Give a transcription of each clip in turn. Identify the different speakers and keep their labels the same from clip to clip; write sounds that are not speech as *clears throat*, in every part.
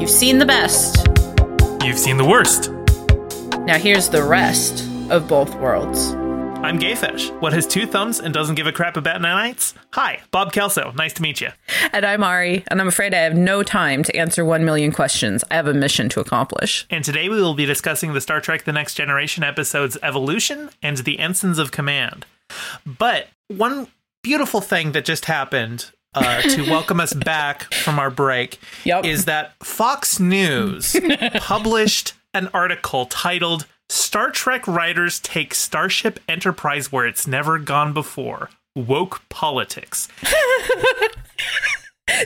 Speaker 1: You've seen the best.
Speaker 2: You've seen the worst.
Speaker 1: Now here's the rest of both worlds.
Speaker 2: I'm GayFesh. What has two thumbs and doesn't give a crap about nanites? Hi, Bob Kelso. Nice to meet you.
Speaker 1: And I'm Ari, and I'm afraid I have no time to answer one million questions. I have a mission to accomplish.
Speaker 2: And today we will be discussing the Star Trek The Next Generation episodes Evolution and The Ensigns of Command. But one beautiful thing that just happened uh, to welcome us back from our break
Speaker 1: Yep.
Speaker 2: is that Fox News *laughs* published an article titled Star Trek Writers Take Starship Enterprise Where It's Never Gone Before Woke Politics. *laughs*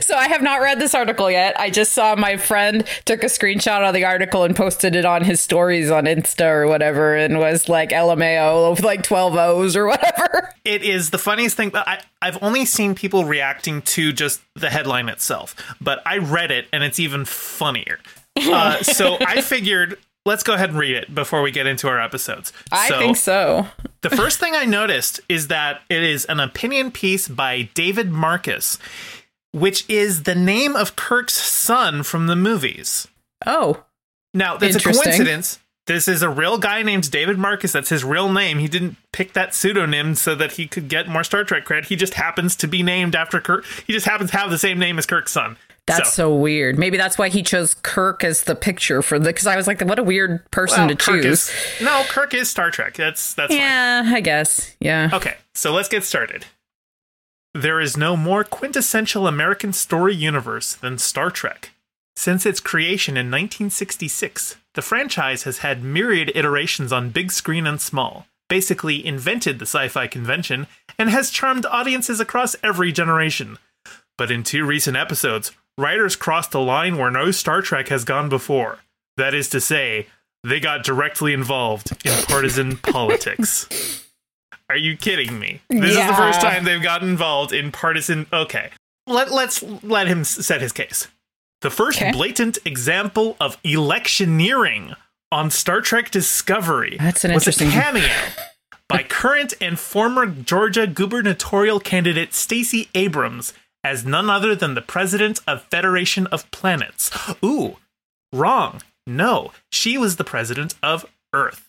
Speaker 1: So I have not read this article yet. I just saw my friend took a screenshot of the article and posted it on his stories on Insta or whatever and was like LMAO with like 12 O's or whatever.
Speaker 2: It is the funniest thing. I, I've only seen people reacting to just the headline itself, but I read it and it's even funnier. Uh, so I *laughs* figured let's go ahead and read it before we get into our episodes.
Speaker 1: I
Speaker 2: so,
Speaker 1: think so.
Speaker 2: the first thing I noticed is that it is an opinion piece by David Marcus, which is the name of Kirk's son from the movies.
Speaker 1: Oh,
Speaker 2: Now, that's a coincidence. This is a real guy named David Marcus. That's his real name. He didn't pick that pseudonym so that he could get more Star Trek credit. He just happens to be named after Kirk. He just happens to have the same name as Kirk's son.
Speaker 1: that's
Speaker 2: so,
Speaker 1: so, weird. Maybe that's why he chose Kirk as the picture for the because I was like, what a weird person
Speaker 2: well,
Speaker 1: to
Speaker 2: Kirk
Speaker 1: choose.
Speaker 2: is no Kirk is Star Trek. That's that's fine.
Speaker 1: yeah, I guess. Yeah.
Speaker 2: Okay, so let's get started. There is no more quintessential American story universe than Star Trek. Since its creation in 1966, the franchise has had myriad iterations on big screen and small, basically invented the sci fi convention, and has charmed audiences across every generation. But in two recent episodes, writers crossed a line where no Star Trek has gone before. That is to say, they got directly involved in partisan *laughs* politics. Are you kidding me? This is the first time they've gotten involved in partisan. Okay, let let's let him set his case. The first
Speaker 1: Okay.
Speaker 2: blatant example of electioneering on Star Trek Discovery
Speaker 1: That's an
Speaker 2: was
Speaker 1: interesting-
Speaker 2: a cameo *laughs* by current and former Georgia gubernatorial candidate Stacey Abrams as none other than the president of Federation of Planets. Ooh, wrong. No, she was the president of Earth.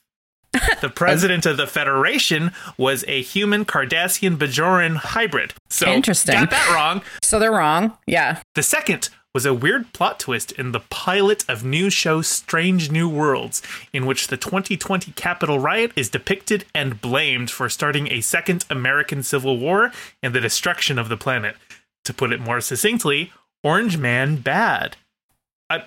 Speaker 2: The president of the Federation was a human Cardassian Bajoran hybrid. So
Speaker 1: Interesting.
Speaker 2: got that wrong.
Speaker 1: So they're wrong. Yeah.
Speaker 2: The second was a weird plot twist in the pilot of new show Strange New Worlds, in which the 2020 Capitol riot is depicted and blamed for starting a second American Civil War and the destruction of the planet. To put it more succinctly, Orange Man bad. I,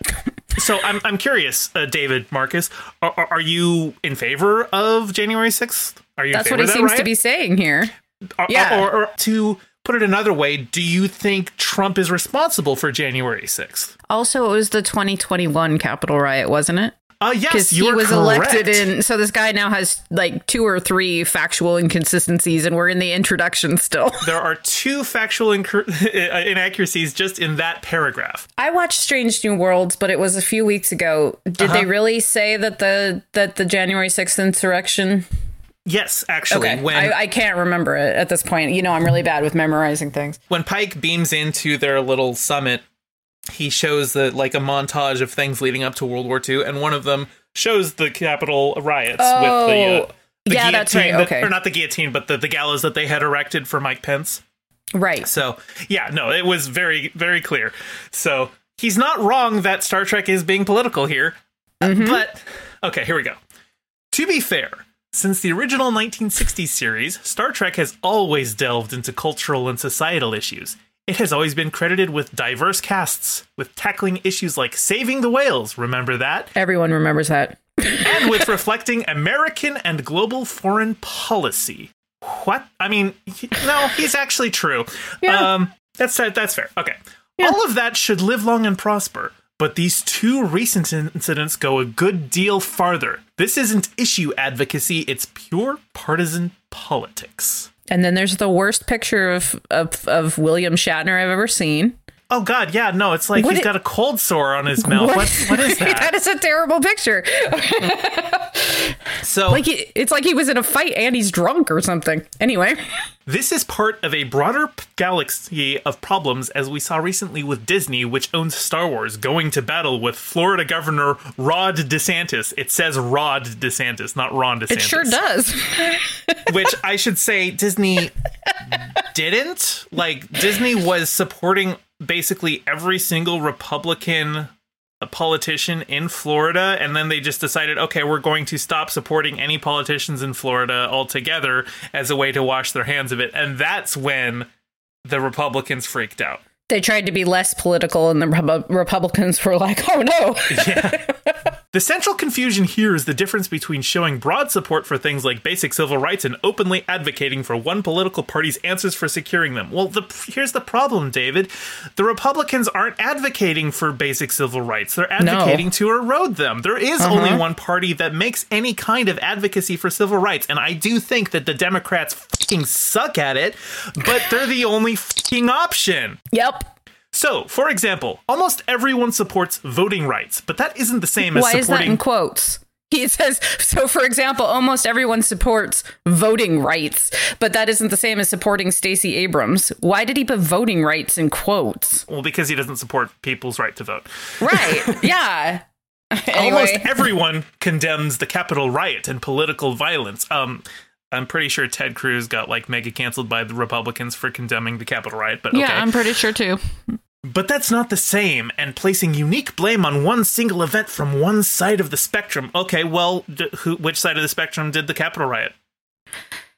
Speaker 2: so I'm I'm curious, uh, David Marcus, are, are- are you in favor of January 6th? Are you
Speaker 1: That's what he
Speaker 2: that
Speaker 1: seems to be saying here.
Speaker 2: Or-
Speaker 1: Yeah.
Speaker 2: Or, or to put it another way, do you think Trump is responsible for January 6th?
Speaker 1: Also, it was the 2021 Capitol riot, wasn't it?
Speaker 2: Uh, yes, you
Speaker 1: he was
Speaker 2: correct.
Speaker 1: elected in. So this guy now has like two or three factual inconsistencies, and we're in the introduction still. *laughs*
Speaker 2: There are two factual incur- *laughs* inaccuracies just in that paragraph.
Speaker 1: I watched Strange New Worlds, but it was a few weeks ago. Did
Speaker 2: Uh-huh.
Speaker 1: they really say that the that the January 6th insurrection?
Speaker 2: Yes, actually,
Speaker 1: Okay,
Speaker 2: when
Speaker 1: I, I can't remember it at this point. You know, I'm really bad with memorizing things.
Speaker 2: when Pike beams into their little summit, he shows the like a montage of things leading up to World War II, and one of them shows the Capitol riots with the. Uh,
Speaker 1: Oh,
Speaker 2: the
Speaker 1: yeah, that's right,
Speaker 2: that-
Speaker 1: okay.
Speaker 2: or not the guillotine, but the, the gallows that they had erected for Mike Pence.
Speaker 1: Right.
Speaker 2: So yeah, no, it was very very clear. So he's not wrong that Star Trek is being political here. Uh, but okay, here we go. To be fair, since the original 1960s series, Star Trek has always delved into cultural and societal issues. It has always been credited with diverse casts, with tackling issues like saving the whales, remember that?
Speaker 1: Everyone remembers that. *laughs*
Speaker 2: and with reflecting American and global foreign policy. What? I mean, he- no, he's actually true.
Speaker 1: Yeah.
Speaker 2: Um, that's that's fair. Okay, all of that should live long and prosper. But these two recent incidents go a good deal farther. This isn't issue advocacy; it's pure partisan politics.
Speaker 1: And then there's the worst picture of of, of William Shatner I've ever seen.
Speaker 2: Oh God, yeah, no, it's like
Speaker 1: What
Speaker 2: he's
Speaker 1: it-
Speaker 2: got a cold sore on his mouth. What, what is *laughs* that?
Speaker 1: that is a terrible picture. *laughs*
Speaker 2: so
Speaker 1: Like he, it's like he was in a fight and he's drunk or something. Anyway,
Speaker 2: This is part of a broader galaxy of problems, as we saw recently with Disney, which owns Star Wars, going to battle with Florida Governor Rod DeSantis. It says Rod DeSantis, not Ron DeSantis.
Speaker 1: it sure does. *laughs*
Speaker 2: Which I should say Disney didn't. Like, Disney was supporting basically every single Republican a politician in Florida, and then they just decided, okay, we're going to stop supporting any politicians in Florida altogether as a way to wash their hands of it. And that's when the Republicans freaked out.
Speaker 1: they tried to be less political, and the Repu- Republicans were like, "Oh no." *laughs*
Speaker 2: The central confusion here is the difference between showing broad support for things like basic civil rights and openly advocating for one political party's answers for securing them. Well, the, here's the problem, David. The Republicans aren't advocating for basic civil rights. They're advocating to erode them. There is uh-huh. only one party that makes any kind of advocacy for civil rights, and I do think that the Democrats fucking suck at it, but they're the only fucking option.
Speaker 1: Yep.
Speaker 2: So, for example, almost everyone supports voting rights, but that isn't the same as
Speaker 1: Why is that
Speaker 2: supporting
Speaker 1: in quotes? He says, so for example, almost everyone supports voting rights, but that isn't the same as supporting Stacey Abrams. Why did he put voting rights in quotes?
Speaker 2: Well, because he doesn't support people's right to vote.
Speaker 1: Right. *laughs* yeah. *laughs*
Speaker 2: Almost everyone condemns the Capitol riot and political violence. Um, I'm pretty sure Ted Cruz got like mega canceled by the Republicans for condemning the Capitol riot, but okay.
Speaker 1: yeah, I'm pretty sure too.
Speaker 2: But that's not the same, and placing unique blame on one single event from one side of the spectrum. Okay, well, d- who, which side of the spectrum did the Capitol riot?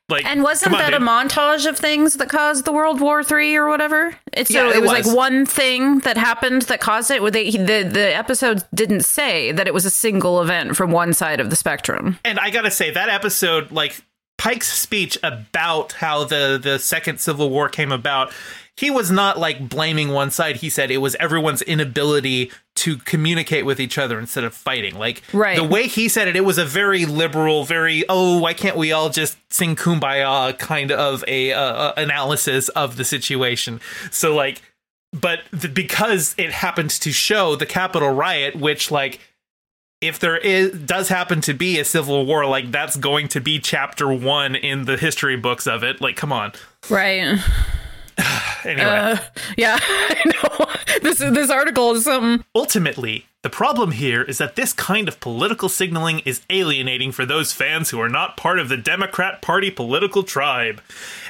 Speaker 2: Like,
Speaker 1: And wasn't
Speaker 2: on,
Speaker 1: that a montage of things that caused the World War Three or whatever? It's so
Speaker 2: Yeah,
Speaker 1: it,
Speaker 2: it
Speaker 1: was,
Speaker 2: was.
Speaker 1: like one thing that happened that caused it. Where they the the episode didn't say that it was a single event from one side of the spectrum.
Speaker 2: and I gotta say that episode, like Pike's speech about how the the second Civil War came about, he was not like blaming one side. He said it was everyone's inability to communicate with each other instead of fighting. Like
Speaker 1: Right.
Speaker 2: the way he said it, it was a very liberal, very oh, why can't we all just sing kumbaya kind of a uh, analysis of the situation. So like but th- because it happened to show the Capitol riot, which like if there is does happen to be a civil war, like that's going to be chapter one in the history books of it. Like, come on.
Speaker 1: Right. *sighs*
Speaker 2: Anyway,
Speaker 1: Uh, yeah, *laughs* I know. This this article is some.
Speaker 2: ultimately, the problem here is that this kind of political signaling is alienating for those fans who are not part of the Democrat Party political tribe.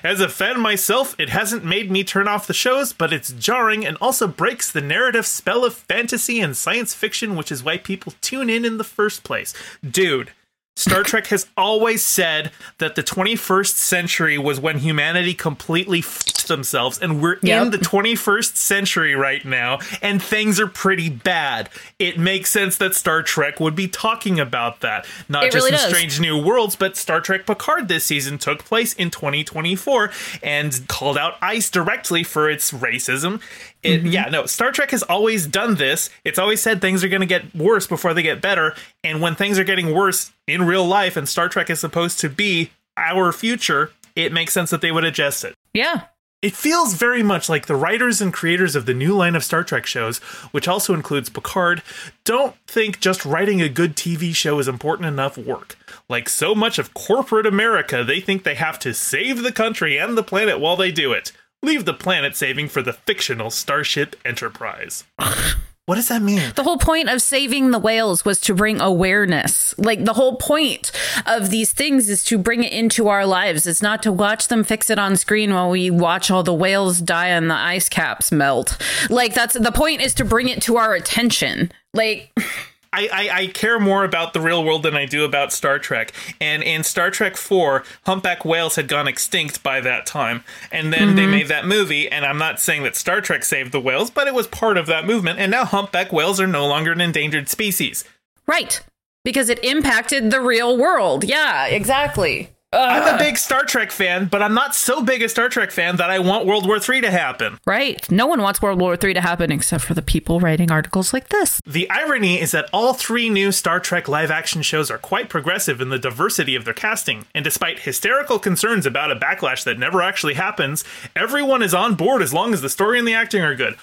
Speaker 2: As a fan myself, it hasn't made me turn off the shows, but it's jarring and also breaks the narrative spell of fantasy and science fiction, which is why people tune in in the first place. Dude. Star Trek has always said that the 21st century was when humanity completely f***ed themselves, and we're in the 21st century right now, and things are pretty bad. It makes sense that Star Trek would be talking about that. Not
Speaker 1: It
Speaker 2: just
Speaker 1: really
Speaker 2: in
Speaker 1: does.
Speaker 2: Strange New Worlds, but Star Trek Picard this season took place in 2024 and called out ICE directly for its racism. It, mm-hmm. Yeah, no, Star Trek has always done this. It's always said things are going to get worse before they get better. And when things are getting worse in real life and Star Trek is supposed to be our future, it makes sense that they would adjust it.
Speaker 1: Yeah.
Speaker 2: It feels very much like the writers and creators of the new line of Star Trek shows, which also includes Picard, don't think just writing a good TV show is important enough work. Like so much of corporate America, they think they have to save the country and the planet while they do it. Leave the planet saving for the fictional Starship Enterprise. *laughs* what does that mean?
Speaker 1: The whole point of saving the whales was to bring awareness. Like the whole point of these things is to bring it into our lives. It's not to watch them fix it on screen while we watch all the whales die and the ice caps melt. Like that's the point is to bring it to our attention. Like *laughs*
Speaker 2: I, I, I care more about the real world than I do about Star Trek. And in Star Trek 4, humpback whales had gone extinct by that time. And then they mm-hmm. made that movie. And I'm not saying that Star Trek saved the whales, but it was part of that movement. And now humpback whales are no longer an endangered species.
Speaker 1: right. Because it impacted the real world. Yeah, exactly.
Speaker 2: I'm a big Star Trek fan, but I'm not so big a Star Trek fan that I want World War III to happen.
Speaker 1: Right. No one wants World War III to happen except for the people writing articles like this.
Speaker 2: The irony is that all three new Star Trek live action shows are quite progressive in the diversity of their casting, and despite hysterical concerns about a backlash that never actually happens, everyone is on board as long as the story and the acting are good.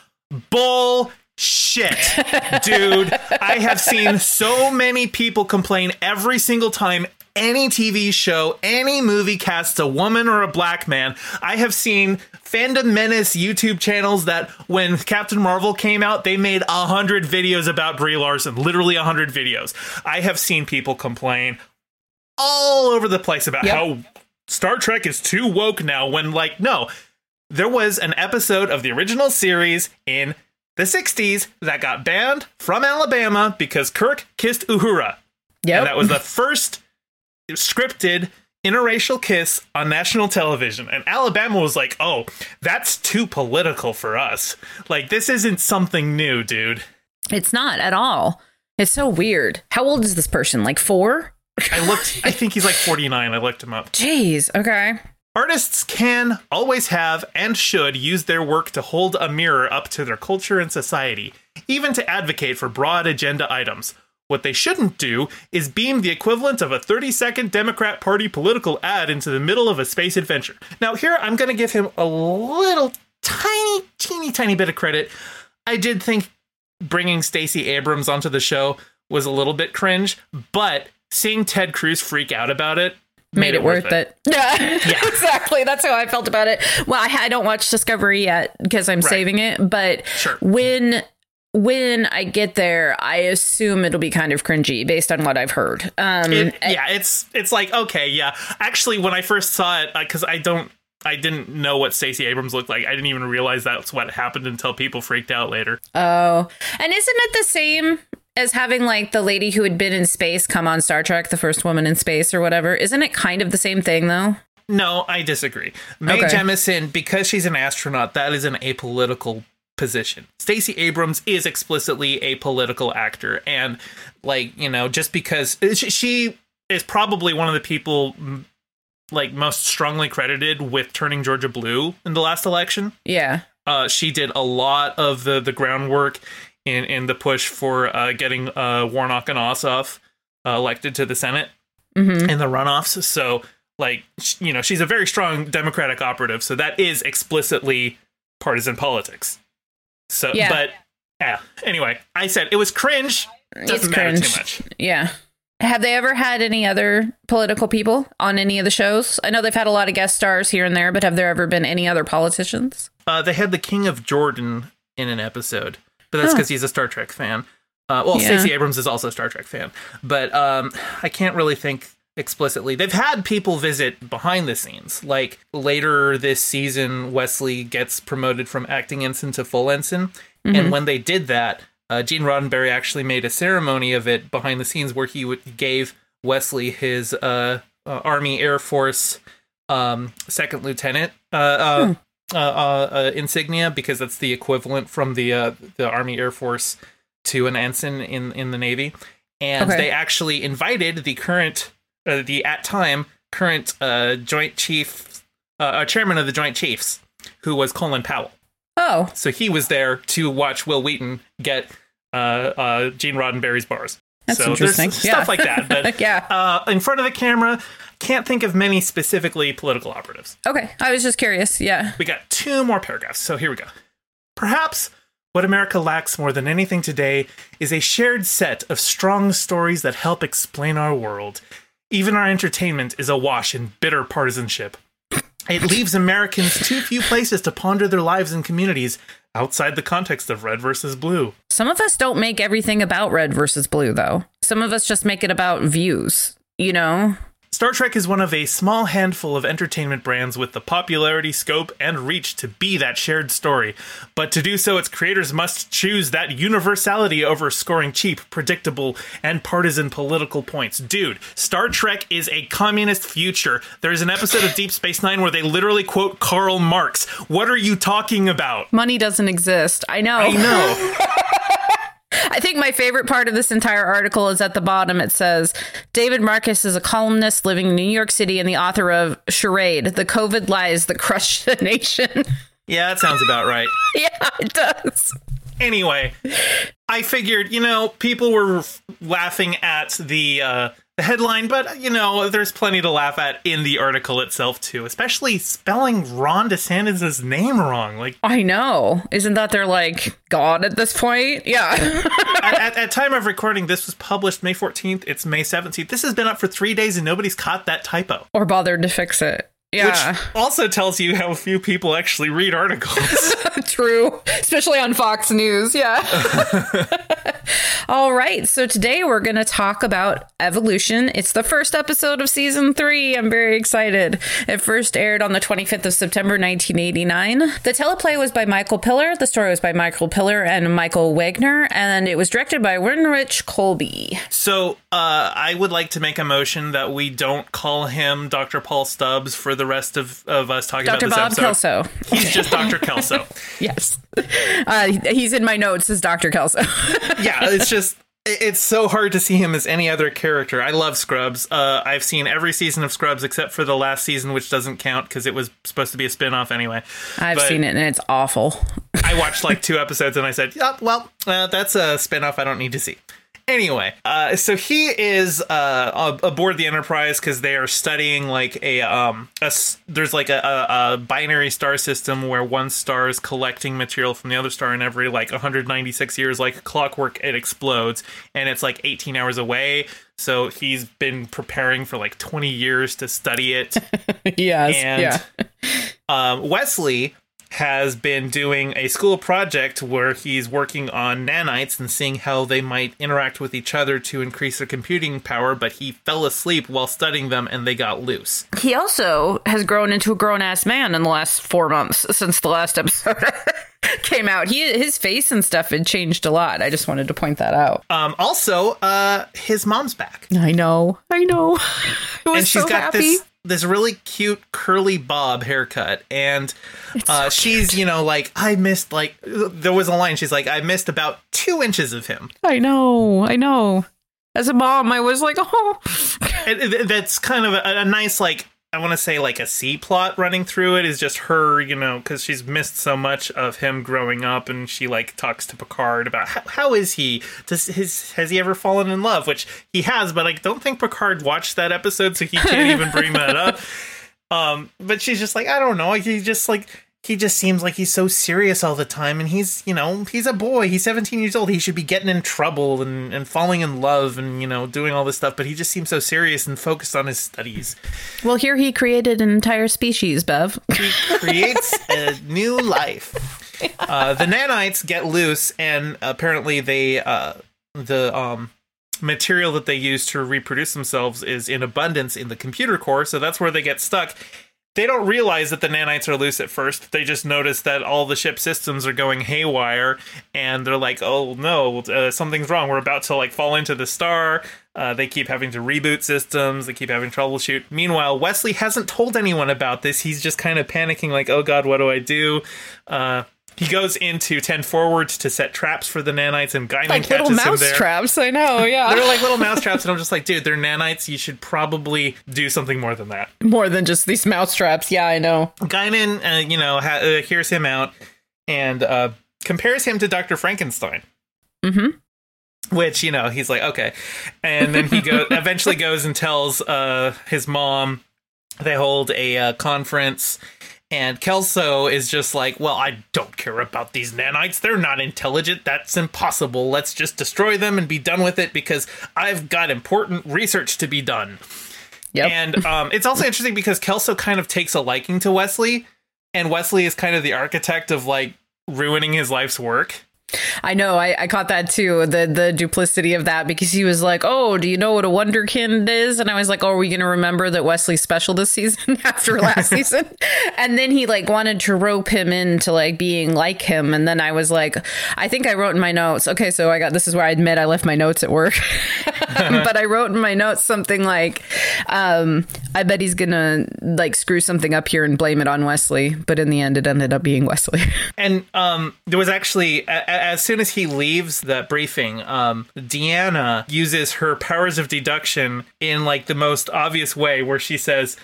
Speaker 2: Bull shit, *laughs* dude. I have seen so many people complain every single time any TV show, any movie casts a woman or a black man. I have seen Fandom Menace YouTube channels that when Captain Marvel came out, they made a hundred videos about Brie Larson, literally a hundred videos. I have seen people complain all over the place about
Speaker 1: Yep.
Speaker 2: how Star Trek is too woke now when like no, there was an episode of the original series in the 60s that got banned from Alabama because Kirk kissed Uhura.
Speaker 1: Yep.
Speaker 2: And that was the first scripted interracial kiss on national television. And Alabama was like, oh, that's too political for us. Like, this isn't something new, dude.
Speaker 1: it's not at all. It's so weird. How old is this person? Like four?
Speaker 2: I looked, *laughs* I think he's like 49. I looked him up.
Speaker 1: Jeez. Okay.
Speaker 2: Artists can, always have, and should use their work to hold a mirror up to their culture and society, even to advocate for broad agenda items. What they shouldn't do is beam the equivalent of a 30 second Democrat Party political ad into the middle of a space adventure. Now, here I'm going to give him a little tiny, teeny, tiny bit of credit. I did think bringing Stacey Abrams onto the show was a little bit cringe, but seeing Ted Cruz freak out about it
Speaker 1: Made, it, worth it. *laughs* Yeah, exactly. That's how I felt about it. Well, I, I don't watch Discovery yet because I'm saving it. But
Speaker 2: Sure.
Speaker 1: when when I get there, I assume it'll be kind of cringy based on what I've heard. Um,
Speaker 2: It- yeah, it's it's like okay, yeah. Actually, when I first saw it, because I don't, I didn't know what Stacey Abrams looked like. I didn't even realize that's what happened until people freaked out later.
Speaker 1: Oh, and isn't it the same as having like the lady who had been in space come on Star Trek, the first woman in space or whatever? Isn't it kind of the same thing though?
Speaker 2: No, I disagree. Mae
Speaker 1: Okay.
Speaker 2: Jemison, because she's an astronaut, that is an apolitical position. Stacey Abrams is explicitly a political actor, and like you know, just because she, she is probably one of the people. Like most strongly credited with turning Georgia blue in the last election.
Speaker 1: Yeah.
Speaker 2: uh, she did a lot of the the groundwork in in the push for uh, getting uh, Warnock and Ossoff uh, elected to the Senate
Speaker 1: hmm
Speaker 2: in the runoffs. So, like, you know, she's a very strong Democratic operative. So that is explicitly partisan politics. So,
Speaker 1: Yeah.
Speaker 2: but yeah. Anyway, I said it was cringe. Doesn't
Speaker 1: It's
Speaker 2: matter
Speaker 1: cringe.
Speaker 2: too much.
Speaker 1: Yeah. Have they ever had any other political people on any of the shows? I know they've had a lot of guest stars here and there, but have there ever been any other politicians?
Speaker 2: Uh, they had the King of Jordan in an episode, but that's because he's a Star Trek fan. Uh, well,
Speaker 1: Yeah.
Speaker 2: Stacey Abrams is also a Star Trek fan, but um, I can't really think explicitly. They've had people visit behind the scenes. Like later this season, Wesley gets promoted from acting ensign to full ensign, and when they did that, uh, Gene Roddenberry actually made a ceremony of it behind the scenes where he would, gave Wesley his uh, uh, Army Air Force um, second lieutenant uh, uh, uh, uh, uh, insignia because that's the equivalent from the uh, the Army Air Force to an ensign in in the Navy, and
Speaker 1: Okay.
Speaker 2: they actually invited the current uh, the at time current uh, Joint Chief uh, uh, chairman of the Joint Chiefs, who was Colin Powell.
Speaker 1: Oh,
Speaker 2: So he was there to watch Wil Wheaton get uh, uh, Gene Roddenberry's bars.
Speaker 1: That's
Speaker 2: so
Speaker 1: interesting.
Speaker 2: There's
Speaker 1: Yeah.
Speaker 2: stuff like that, but *laughs*
Speaker 1: Yeah.
Speaker 2: uh, in front of the camera, can't think of many specifically political operatives.
Speaker 1: okay. I was just curious. Yeah.
Speaker 2: We got two more paragraphs, so here we go. Perhaps what America lacks more than anything today is a shared set of strong stories that help explain our world. Even our entertainment is awash in bitter partisanship. It leaves Americans too few places to ponder their lives and communities outside the context of red versus blue.
Speaker 1: Some of us don't make everything about red versus blue, though. Some of us just make it about views, you know?
Speaker 2: Star Trek is one of a small handful of entertainment brands with the popularity, scope, and reach to be that shared story. But to do so, its creators must choose that universality over scoring cheap, predictable, and partisan political points. Dude, Star Trek is a communist future. There's an episode of Deep Space Nine where they literally quote Karl Marx. What are you talking about?
Speaker 1: Money doesn't exist. I know.
Speaker 2: I know. *laughs*
Speaker 1: I think my favorite part of this entire article is at the bottom. It says David Marcus is a columnist living in New York City and the author of Charade, The COVID Lies That Crushed the Nation.
Speaker 2: yeah, that sounds about right. *laughs*
Speaker 1: yeah, it does.
Speaker 2: Anyway, I figured, you know, people were laughing at the uh, the headline, but you know, there's plenty to laugh at in the article itself too, especially spelling Ron DeSantis' name wrong. Like
Speaker 1: I know. Isn't that their like god at this point? Yeah. *laughs*
Speaker 2: at, at, at, time of recording, this was published May 14th. It's May 17th. This has been up for three days and nobody's caught that typo
Speaker 1: or bothered to fix it. Yeah.
Speaker 2: Which *laughs* also tells you how few people actually read articles. *laughs*
Speaker 1: True. Especially on Fox News. Yeah. *laughs* All right. So today we're going to talk about evolution. It's the first episode of season three. I'm very excited. It first aired on the 25th of September, 1989. The teleplay was by Michael Piller. The story was by Michael Piller and Michael Wagner, and it was directed by Winrich Kolbe.
Speaker 2: So uh, I would like to make a motion that we don't call him Dr. Paul Stubbs for the rest of, of us talking
Speaker 1: Dr.
Speaker 2: about
Speaker 1: this Bob
Speaker 2: episode.
Speaker 1: Kelso.
Speaker 2: He's just Dr. Kelso. *laughs*
Speaker 1: yes. Uh, he's in my notes as Dr. Kelso. *laughs*
Speaker 2: yeah, it's just it's so hard to see him as any other character. I love Scrubs. Uh, I've seen every season of Scrubs except for the last season, which doesn't count because it was supposed to be a spin off anyway.
Speaker 1: I've but seen it and it's awful.
Speaker 2: I watched like two episodes and I said, oh, well, uh, that's a spin off I don't need to see. Anyway, uh, so he is uh, aboard the Enterprise because they are studying like a um a, there's like a, a, a, binary star system where one star is collecting material from the other star, and every like 196 years, like clockwork, it explodes, and it's like 18 hours away. So he's been preparing for like 20 years to study it. *laughs*
Speaker 1: yes,
Speaker 2: and
Speaker 1: yeah. *laughs*
Speaker 2: um, Wesley has been doing a school project where he's working on nanites and seeing how they might interact with each other to increase their computing power, but he fell asleep while studying them and they got loose.
Speaker 1: He also has grown into a grown ass man in the last four months since the last *laughs* episode. came out. He his face and stuff had changed a lot. I just wanted to point that out.
Speaker 2: Um, also, uh, his mom's back.
Speaker 1: I know, I know. *laughs* and she's so got happy.
Speaker 2: this this really cute curly bob haircut and uh, so she's you know like i missed like there was a line she's like i missed about two inches of him.
Speaker 1: I know i know. As a mom i was like *laughs* oh.
Speaker 2: That's kind of a, a nice like I want to say like a C plot running through it is just her, you know, because she's missed so much of him growing up, and she like talks to Picard about how, how is he? Does his has he ever fallen in love? Which he has, but I don't think Picard watched that episode, so he can't even bring that up. *laughs* Um, but she's just like, I don't know, he just like he just seems like he's so serious all the time and he's you know he's a boy. He's 17 years old. He should be getting in trouble and, and falling in love and you know doing all this stuff but he just seems so serious and focused on his studies.
Speaker 1: Well here he created an entire species bev.
Speaker 2: He creates a new life. *laughs* Uh, the nanites get loose and apparently they uh, the um material that they use to reproduce themselves is in abundance in the computer core so that's where they get stuck they don't realize that the nanites are loose at first. They just notice that all the ship systems are going haywire, and they're like, "Oh no, uh, something's wrong. We're about to like fall into the star." Uh, they keep having to reboot systems. They keep having troubleshoot. Meanwhile, Wesley hasn't told anyone about this. He's just kind of panicking, like, "Oh God, what do I do?" Uh, he goes into 10 forwards to set traps for the nanites and Guinan
Speaker 1: like
Speaker 2: catches
Speaker 1: little mouse
Speaker 2: him there.
Speaker 1: traps i know *laughs* yeah.
Speaker 2: They're like little mouse traps and i'm just like dude they're nanites. You should probably do something more than that.
Speaker 1: More than just these mouse traps yeah i know.
Speaker 2: Guinan, uh, you know ha- uh, hears him out and uh, compares him to dr frankenstein.
Speaker 1: Mm-hmm.
Speaker 2: Which you know he's like okay. And then he go *laughs* eventually goes and tells uh, his mom they hold a uh, conference and Kelso is just like, well, I don't care about these nanites. They're not intelligent. That's impossible. Let's just destroy them and be done with it because I've got important research to be done. Yep. And um, it's also interesting because Kelso kind of takes a liking to Wesley, and Wesley is kind of the architect of like ruining his life's work.
Speaker 1: I know. I, I caught that too. The the duplicity of that because he was like, "Oh, do you know what a wonderkind is?" And I was like, "Oh, are we going to remember that Wesley's special this season *laughs* after last *laughs* season?" And then he like wanted to rope him into like being like him, and then I was like, I think I wrote in my notes. Okay, so I got this is where I admit I left my notes at work, *laughs* but I wrote in my notes something like, um, "I bet he's gonna like screw something up here and blame it on Wesley," but in the end, it ended up being Wesley.
Speaker 2: And um, there was actually. A- as soon as he leaves that briefing, um, Deanna uses her powers of deduction in like the most obvious way, where she says,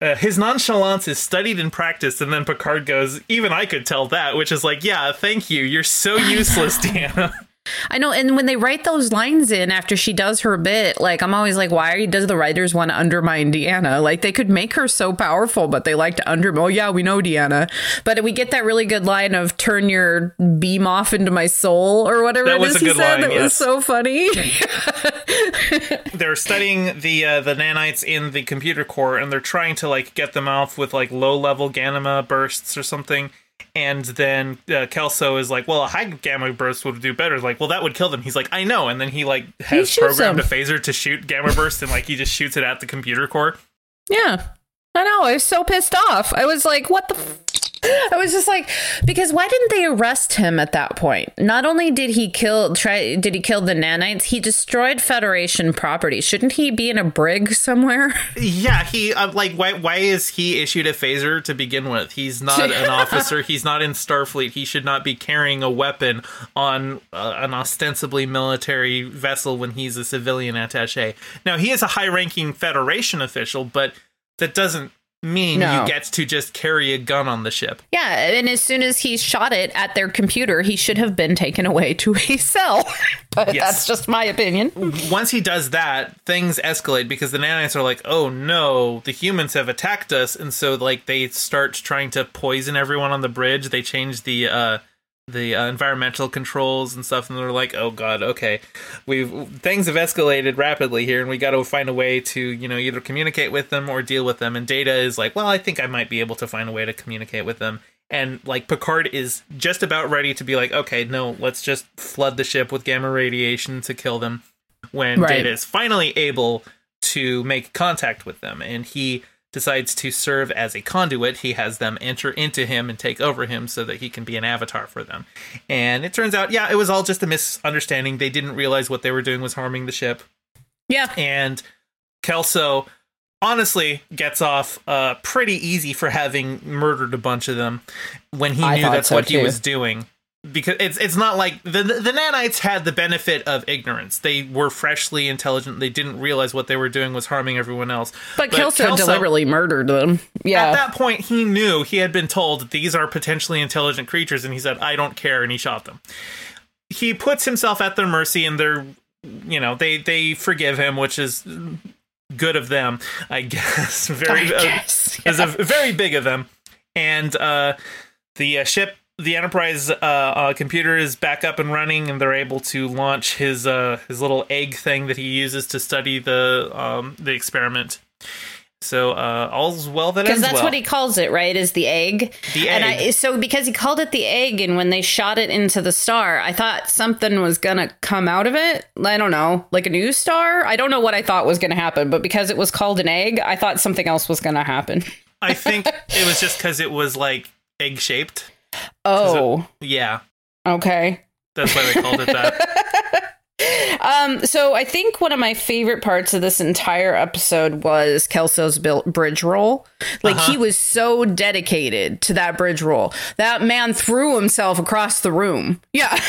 Speaker 2: uh, his nonchalance is studied and practiced, and then Picard goes, "Even I could tell that," which is like, "Yeah, thank you. You're so useless, Deanna." *laughs*
Speaker 1: I know, and when they write those lines in after she does her bit, like I'm always like, why you, does the writers want to undermine Deanna? Like they could make her so powerful, but they like to undermine. Oh yeah, we know Deanna, but we get that really good line of "turn your beam off into my soul" or whatever
Speaker 2: That
Speaker 1: it is he said.
Speaker 2: line,
Speaker 1: that was so funny. *laughs* *laughs*
Speaker 2: they're studying the uh, the nanites in the computer core and they're trying to like get them off with like low level gamma bursts or something and then uh, Kelso is like, "Well, a high gamma burst would do better." Like, well, that would kill them. He's like, "I know," and then he like has
Speaker 1: shoots
Speaker 2: programmed
Speaker 1: them.
Speaker 2: a phaser to shoot gamma burst, and like he just shoots it at the computer core.
Speaker 1: Yeah. I know. I was so pissed off. I was like, what the? F-? I was just like, because why didn't they arrest him at that point? Not only did he kill, try, did he kill the nanites? He destroyed Federation property. Shouldn't he be in a brig somewhere? *laughs*
Speaker 2: Yeah, he uh, like why why is he issued a phaser to begin with? He's not an *laughs* officer. He's not in Starfleet. He should not be carrying a weapon on uh, an ostensibly military vessel when he's a civilian attaché. Now he is a high-ranking Federation official, but that doesn't mean
Speaker 1: No.
Speaker 2: you get to just carry a gun on the ship.
Speaker 1: yeah, and as soon as he shot it at their computer, he should have been taken away to a cell. *laughs* but
Speaker 2: Yes.
Speaker 1: that's just my opinion.
Speaker 2: Once he does that, things escalate because the nanites are like, "Oh no, the humans have attacked us," and so like they start trying to poison everyone on the bridge. They change the uh, the uh, environmental controls and stuff, and they're like, "Oh god, okay, we've things have escalated rapidly here, and we got to find a way to you know either communicate with them or deal with them." And Data is like, "Well, I think I might be able to find a way to communicate with them." And like Picard is just about ready to be like, "Okay, no, let's just flood the ship with gamma radiation to kill them." When
Speaker 1: Right.
Speaker 2: Data is finally able to make contact with them, and he decides to serve as a conduit. He has them enter into him and take over him so that he can be an avatar for them. And it turns out, yeah, it was all just a misunderstanding. They didn't realize what they were doing was harming the ship.
Speaker 1: Yeah.
Speaker 2: And Kelso honestly gets off uh, pretty easy for having murdered a bunch of them when he
Speaker 1: I
Speaker 2: knew that's
Speaker 1: so,
Speaker 2: what he was doing. Because it's it's not like the the nanites had the benefit of ignorance. They were freshly intelligent. They didn't realize what they were doing was harming everyone else.
Speaker 1: But, Kelso, deliberately murdered them. Yeah.
Speaker 2: At that point, he knew he had been told these are potentially intelligent creatures, and he said, "I don't care," and he shot them. He puts himself at their mercy, and they're, you know, they they forgive him, which is good of them, I guess. *laughs* Very,
Speaker 1: I
Speaker 2: uh,
Speaker 1: guess,
Speaker 2: is a very big of them, and uh, the uh, ship. The Enterprise uh, uh, computer is back up and running, and they're able to launch his uh, his little egg thing that he uses to study the um, the experiment. So uh, all's well that
Speaker 1: Because that's
Speaker 2: well.
Speaker 1: what he calls it, right? Is the egg.
Speaker 2: The
Speaker 1: And
Speaker 2: egg.
Speaker 1: I, so because he called it the egg, and when they shot it into the star, I thought something was gonna come out of it. I don't know, like a new star. I don't know what I thought was gonna happen, but because it was called an egg, I thought something else was gonna happen.
Speaker 2: I think *laughs* it was just because it was like egg shaped.
Speaker 1: Oh,
Speaker 2: Yeah,
Speaker 1: okay.
Speaker 2: that's why they called it that. *laughs*
Speaker 1: Um, so I think one of my favorite parts of this entire episode was Kelso's bridge roll. Like
Speaker 2: Uh-huh.
Speaker 1: he was so dedicated to that bridge roll. That man threw himself across the room. Yeah. *laughs*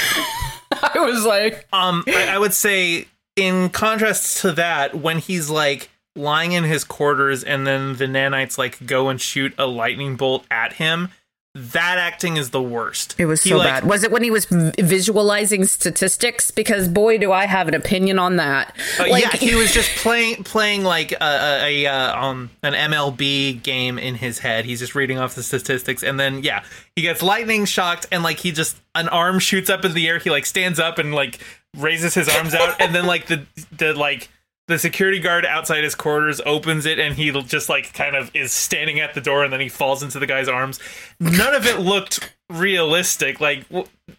Speaker 1: I was like,
Speaker 2: Um, I, I would say in contrast to that, when he's like lying in his quarters and then the nanites like go and shoot a lightning bolt at him, that acting is the worst.
Speaker 1: it was so
Speaker 2: like,
Speaker 1: bad. Was it when he was v- visualizing statistics? Because boy, do I have an opinion on that.
Speaker 2: Uh, yeah, he was *laughs* just playing playing like a, a, a uh, um an MLB game in his head. He's just reading off the statistics, and then yeah, he gets lightning shocked, and like he just an arm shoots up in the air. He like stands up and like raises his arms out, and then like the the like the security guard outside his quarters opens it, and he just like kind of is standing at the door, and then he falls into the guy's arms. None of it looked realistic. Like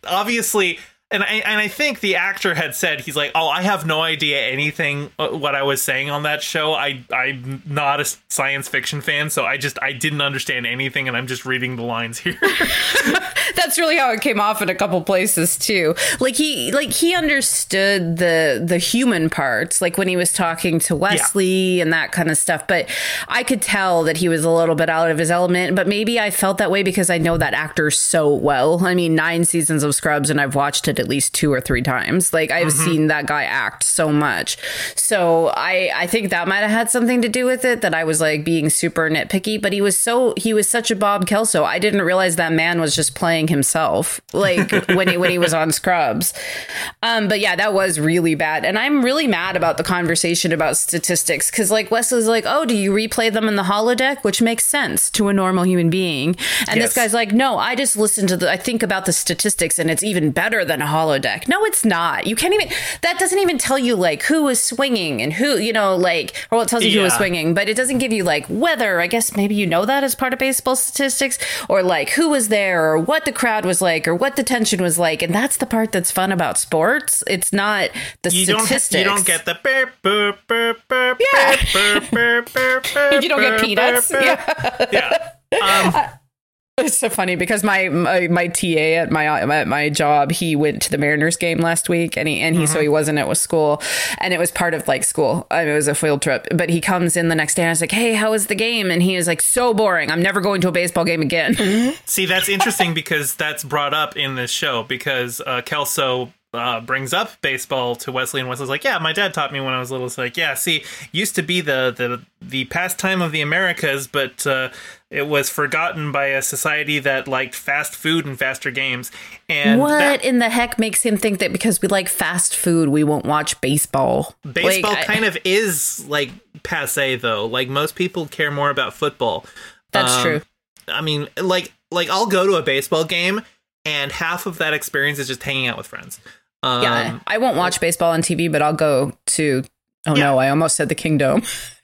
Speaker 2: obviously and I and I think the actor had said he's like, "Oh, I have no idea anything uh, what I was saying on that show. I I'm not a science fiction fan, so I just I didn't understand anything, and I'm just reading the lines here." *laughs*
Speaker 1: That's really how it came off in a couple places too. Like he like he understood the the human parts, like when he was talking to Wesley and that kind of stuff. But I could tell that he was a little bit out of his element. But maybe I felt that way because I know that actor so well. I mean, nine seasons of Scrubs, and I've watched it at least two or three times. Like I've seen that guy act so much. So I I think that might have had something to do with it that I was like being super nitpicky, but he was so he was such a Bob Kelso. I didn't realize that man was just playing himself like *laughs* when he when he was on Scrubs. Um but yeah, that was really bad. And I'm really mad about the conversation about statistics cuz like Wesley's like, "Oh, do you replay them in the holodeck?" which makes sense to a normal human being. And
Speaker 2: Yes.
Speaker 1: this guy's like, "No, I just listen to the I think about the statistics and it's even better than a holodeck." No, it's not. You can't even that doesn't even tell you like who was swinging and who, you know, like or well, it tells you who was swinging, but it doesn't give you like weather. I guess maybe you know that as part of baseball statistics or like who was there or what the crowd was like or what the tension was like. And that's the part that's fun about sports. It's not the
Speaker 2: You don't,
Speaker 1: statistics.
Speaker 2: you don't get the burp, burp, burp, burp,
Speaker 1: Yeah.
Speaker 2: burp, burp, burp, burp, *laughs*
Speaker 1: You don't get
Speaker 2: burp,
Speaker 1: peanuts?
Speaker 2: burp, burp. Yeah. Um, *laughs*
Speaker 1: It's so funny because my my, my TA at my at my job he went to the Mariners game last week and he and he so he wasn't at was school and it was part of like school. I mean, it was a field trip but he comes in the next day and I was like hey how was the game? And he is like so boring. I'm never going to a baseball game again.
Speaker 2: See, that's interesting because that's brought up in this show because uh, Kelso uh, brings up baseball to Wesley, and Wesley's like, "Yeah, my dad taught me when I was little." It's like, "Yeah, see, used to be the the the pastime of the Americas, but uh, it was forgotten by a society that liked fast food and faster games." And
Speaker 1: what
Speaker 2: that
Speaker 1: in the heck makes him think that because we like fast food we won't watch baseball
Speaker 2: baseball kind of is like passe, though. Like most people care more about football.
Speaker 1: that's
Speaker 2: um,
Speaker 1: true
Speaker 2: I mean, like like I'll go to a baseball game, and half of that experience is just hanging out with friends. Um,
Speaker 1: yeah I won't watch baseball on TV but I'll go to oh no I almost said the Kingdome *laughs*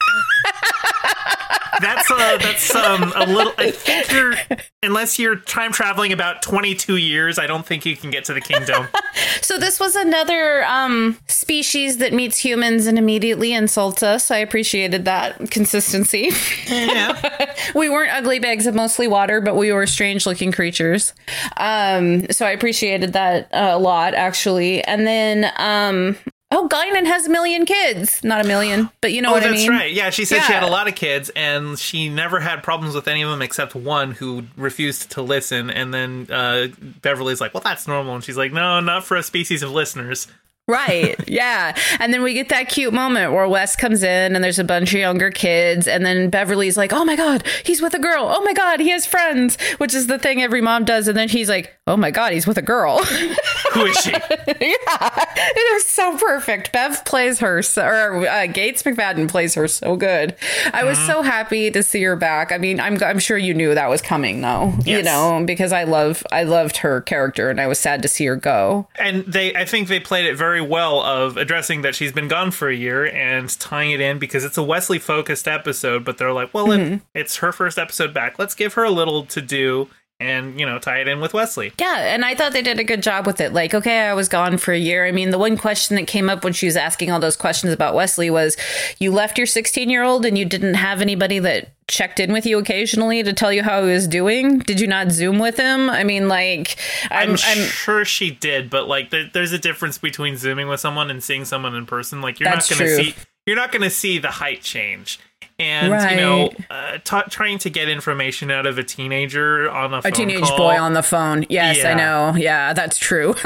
Speaker 2: that's uh, that's um a little. I think you're unless you're time traveling about 22 years. I don't think you can get to the Kingdome. *laughs*
Speaker 1: So this was another um, species that meets humans and immediately insults us. I appreciated that consistency.
Speaker 2: yeah, *laughs*
Speaker 1: we weren't ugly bags of mostly water, but we were strange looking creatures. Um, so I appreciated that a lot, actually. And then, um, oh, Guinan has a million kids. Not a million, but you know
Speaker 2: oh,
Speaker 1: what I mean.
Speaker 2: That's right. Yeah, she said she had a lot of kids, and she never had problems with any of them except one who refused to listen. And then uh, Beverly's like, "Well, that's normal," and she's like, "No, not for a species of listeners."
Speaker 1: Right. *laughs* Yeah. And then we get that cute moment where Wes comes in and there's a bunch of younger kids. And then Beverly's like, oh my God, he's with a girl. Oh my God, he has friends, which is the thing every mom does. And then he's like, oh my God, he's with a girl. *laughs*
Speaker 2: Who is she? *laughs*
Speaker 1: yeah. It was so perfect. Bev plays her, so, or uh, Gates McFadden plays her so good. I was so happy to see her back. I mean, I'm, I'm sure you knew that was coming though, you know, because I love, I loved her character and I was sad to see her go.
Speaker 2: and they i think they played it very well of addressing that she's been gone for a year and tying it in because it's a wesley focused episode but they're like well it, mm-hmm. it's her first episode back let's give her a little to do and you know tie it in with wesley
Speaker 1: Yeah, and I thought they did a good job with it. Like, okay, I was gone for a year. I mean, the one question that came up when she was asking all those questions about Wesley was you left your 16 year old and you didn't have anybody that checked in with you occasionally to tell you how he was doing? Did you not Zoom with him? I mean, like, I'm,
Speaker 2: i'm,
Speaker 1: I'm,
Speaker 2: sure she did but like there, there's a difference between zooming with someone and seeing someone in person like you're not gonna see you're not gonna see the height change and you know uh, ta trying to get information out of a teenager on a,
Speaker 1: a teenage boy on the phone. Yes, I know. Yeah, that's true. *laughs*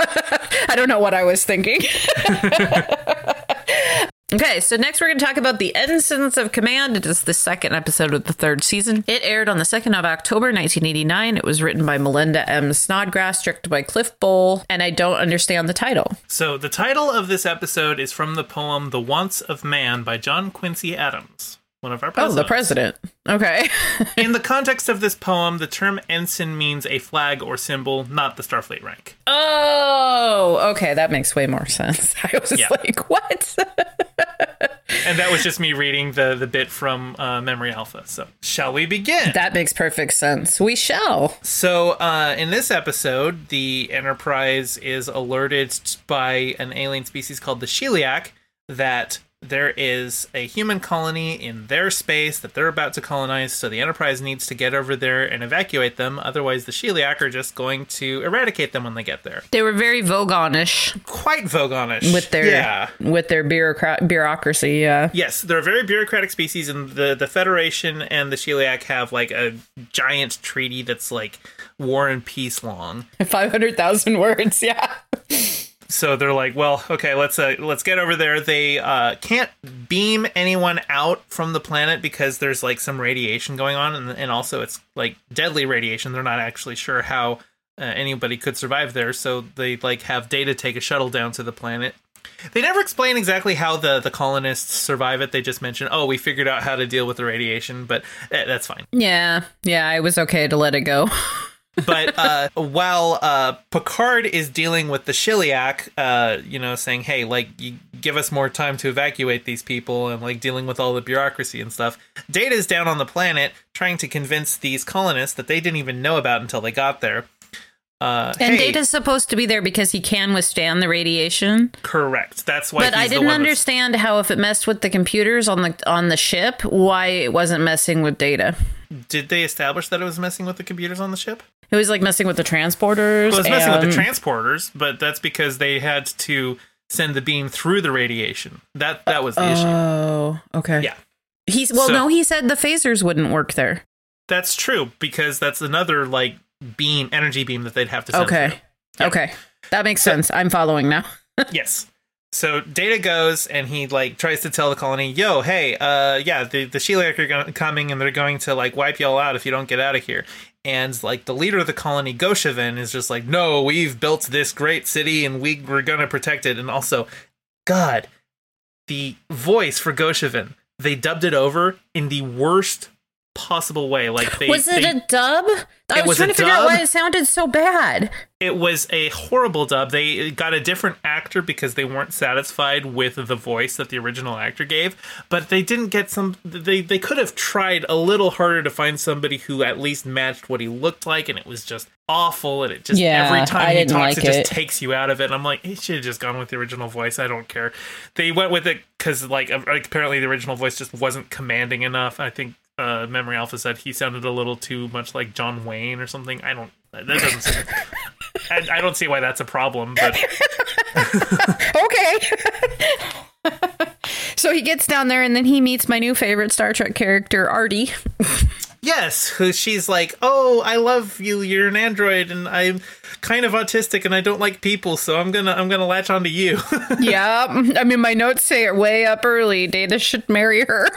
Speaker 1: I don't know what I was thinking. *laughs* Okay, so next we're going to talk about The Ensigns of Command. It is the second episode of the third season. It aired on the 2nd of October 1989. It was written by Melinda M. Snodgrass, directed by Cliff Bole, and I don't understand the title.
Speaker 2: So the title of this episode is from the poem "The Wants of Man" by John Quincy Adams, one of our presidents.
Speaker 1: Oh, the president. Okay. *laughs*
Speaker 2: In the context of this poem, the term ensign means a flag or symbol, not the Starfleet rank.
Speaker 1: oh, okay. That makes way more sense. *laughs* I was
Speaker 2: Yeah.
Speaker 1: like, what? *laughs*
Speaker 2: And that was just me reading the the bit from uh, Memory Alpha. So, shall we begin?
Speaker 1: that makes perfect sense. We shall.
Speaker 2: So, uh, in this episode, the Enterprise is alerted by an alien species called the Sheliak that there is a human colony in their space that they're about to colonize. So, the Enterprise needs to get over there and evacuate them. Otherwise, the Sheliak are just going to eradicate them when they get there.
Speaker 1: They were very Vogonish
Speaker 2: Quite Vogonish.
Speaker 1: with their
Speaker 2: Yeah.
Speaker 1: with their bureaucrat bureaucracy. Yeah.
Speaker 2: Yes, they're a very bureaucratic species, and the, the Federation and the Sheliak have like a giant treaty that's like war and peace long. *laughs*
Speaker 1: Five hundred thousand words. Yeah.
Speaker 2: So they're like, well, okay, let's uh, let's get over there. They uh, can't beam anyone out from the planet because there's like some radiation going on, and, and also it's like deadly radiation. They're not actually sure how uh, anybody could survive there, so they like have Data take a shuttle down to the planet. They never explain exactly how the the colonists survive it. They just mention, oh, we figured out how to deal with the radiation, but eh, that's fine.
Speaker 1: Yeah, yeah, I was okay to let it go. *laughs*
Speaker 2: but uh, while uh, Picard is dealing with the Sheliak, uh, you know, saying, "Hey, like, give us more time to evacuate these people," and like dealing with all the bureaucracy and stuff, Data's down on the planet trying to convince these colonists that they didn't even know about until they got there. Uh,
Speaker 1: and
Speaker 2: hey,
Speaker 1: Data's supposed to be there because he can withstand the radiation.
Speaker 2: correct. That's why.
Speaker 1: But I didn't understand how if it messed with the computers on the on the ship, why it wasn't messing with Data.
Speaker 2: Did they establish that it was messing with the computers on the ship?
Speaker 1: It was like messing with the transporters.
Speaker 2: Well, it's messing with the transporters, but that's because they had to send the beam through the radiation. That that was the issue.
Speaker 1: Oh, okay.
Speaker 2: Yeah.
Speaker 1: He's well.
Speaker 2: So-
Speaker 1: no, he said the phasers wouldn't work there.
Speaker 2: That's true because that's another like beam, energy beam that they'd have to send.
Speaker 1: Okay. Okay. That makes sense. I'm following now. *laughs*
Speaker 2: Yes. So Data goes and he like tries to tell the colony, "Yo, hey, uh, yeah, the the Sheliak are coming and they're going to like wipe y'all out if you don't get out of here." And like the leader of the colony, Gosheven, is just like, "No, we've built this great city and we we're gonna protect it." And also, God, the voice for Gosheven, they dubbed it over in the worst possible way. Like they
Speaker 1: was it
Speaker 2: they-
Speaker 1: a dub? I was,
Speaker 2: was
Speaker 1: trying to figure out why it sounded so bad.
Speaker 2: it was a horrible dub. They got a different actor because they weren't satisfied with the voice that the original actor gave, but they didn't get some they they could have tried a little harder to find somebody who at least matched what he looked like and it was just awful and it just
Speaker 1: Yeah,
Speaker 2: every time
Speaker 1: I
Speaker 2: he talks
Speaker 1: like
Speaker 2: it just takes you out of it. And I'm like, he should have just gone with the original voice. I don't care. They went with it uh, like apparently the original voice just wasn't commanding enough. I think uh, Memory Alpha said he sounded a little too much like John Wayne or something. I don't. That doesn't. Seem, I, I don't see why that's a problem, but *laughs*
Speaker 1: Okay. *laughs* so he gets down there and then he meets my new favorite Star Trek character, Artie.
Speaker 2: yes, who she's like, "Oh, I love you. You're an android, and I'm kind of autistic, and I don't like people, so I'm gonna I'm gonna latch onto you." *laughs*
Speaker 1: yeah. I mean, my notes say it way up early. Data should marry her.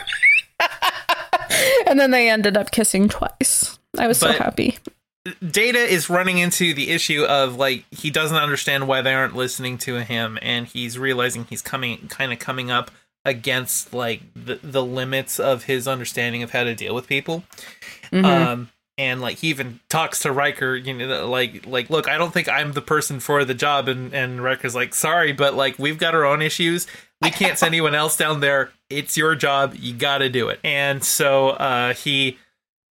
Speaker 1: *laughs* and then they ended up kissing twice. I was so happy.
Speaker 2: Data is running into the issue of like he doesn't understand why they aren't listening to him, and he's realizing he's coming kind of coming up against like the the limits of his understanding of how to deal with people. Um, and like he even talks to Riker, you know, like like look, I don't think I'm the person for the job, and and Riker's like, sorry, but like we've got our own issues. We can't send anyone else down there. It's your job. You got to do it. And so uh, he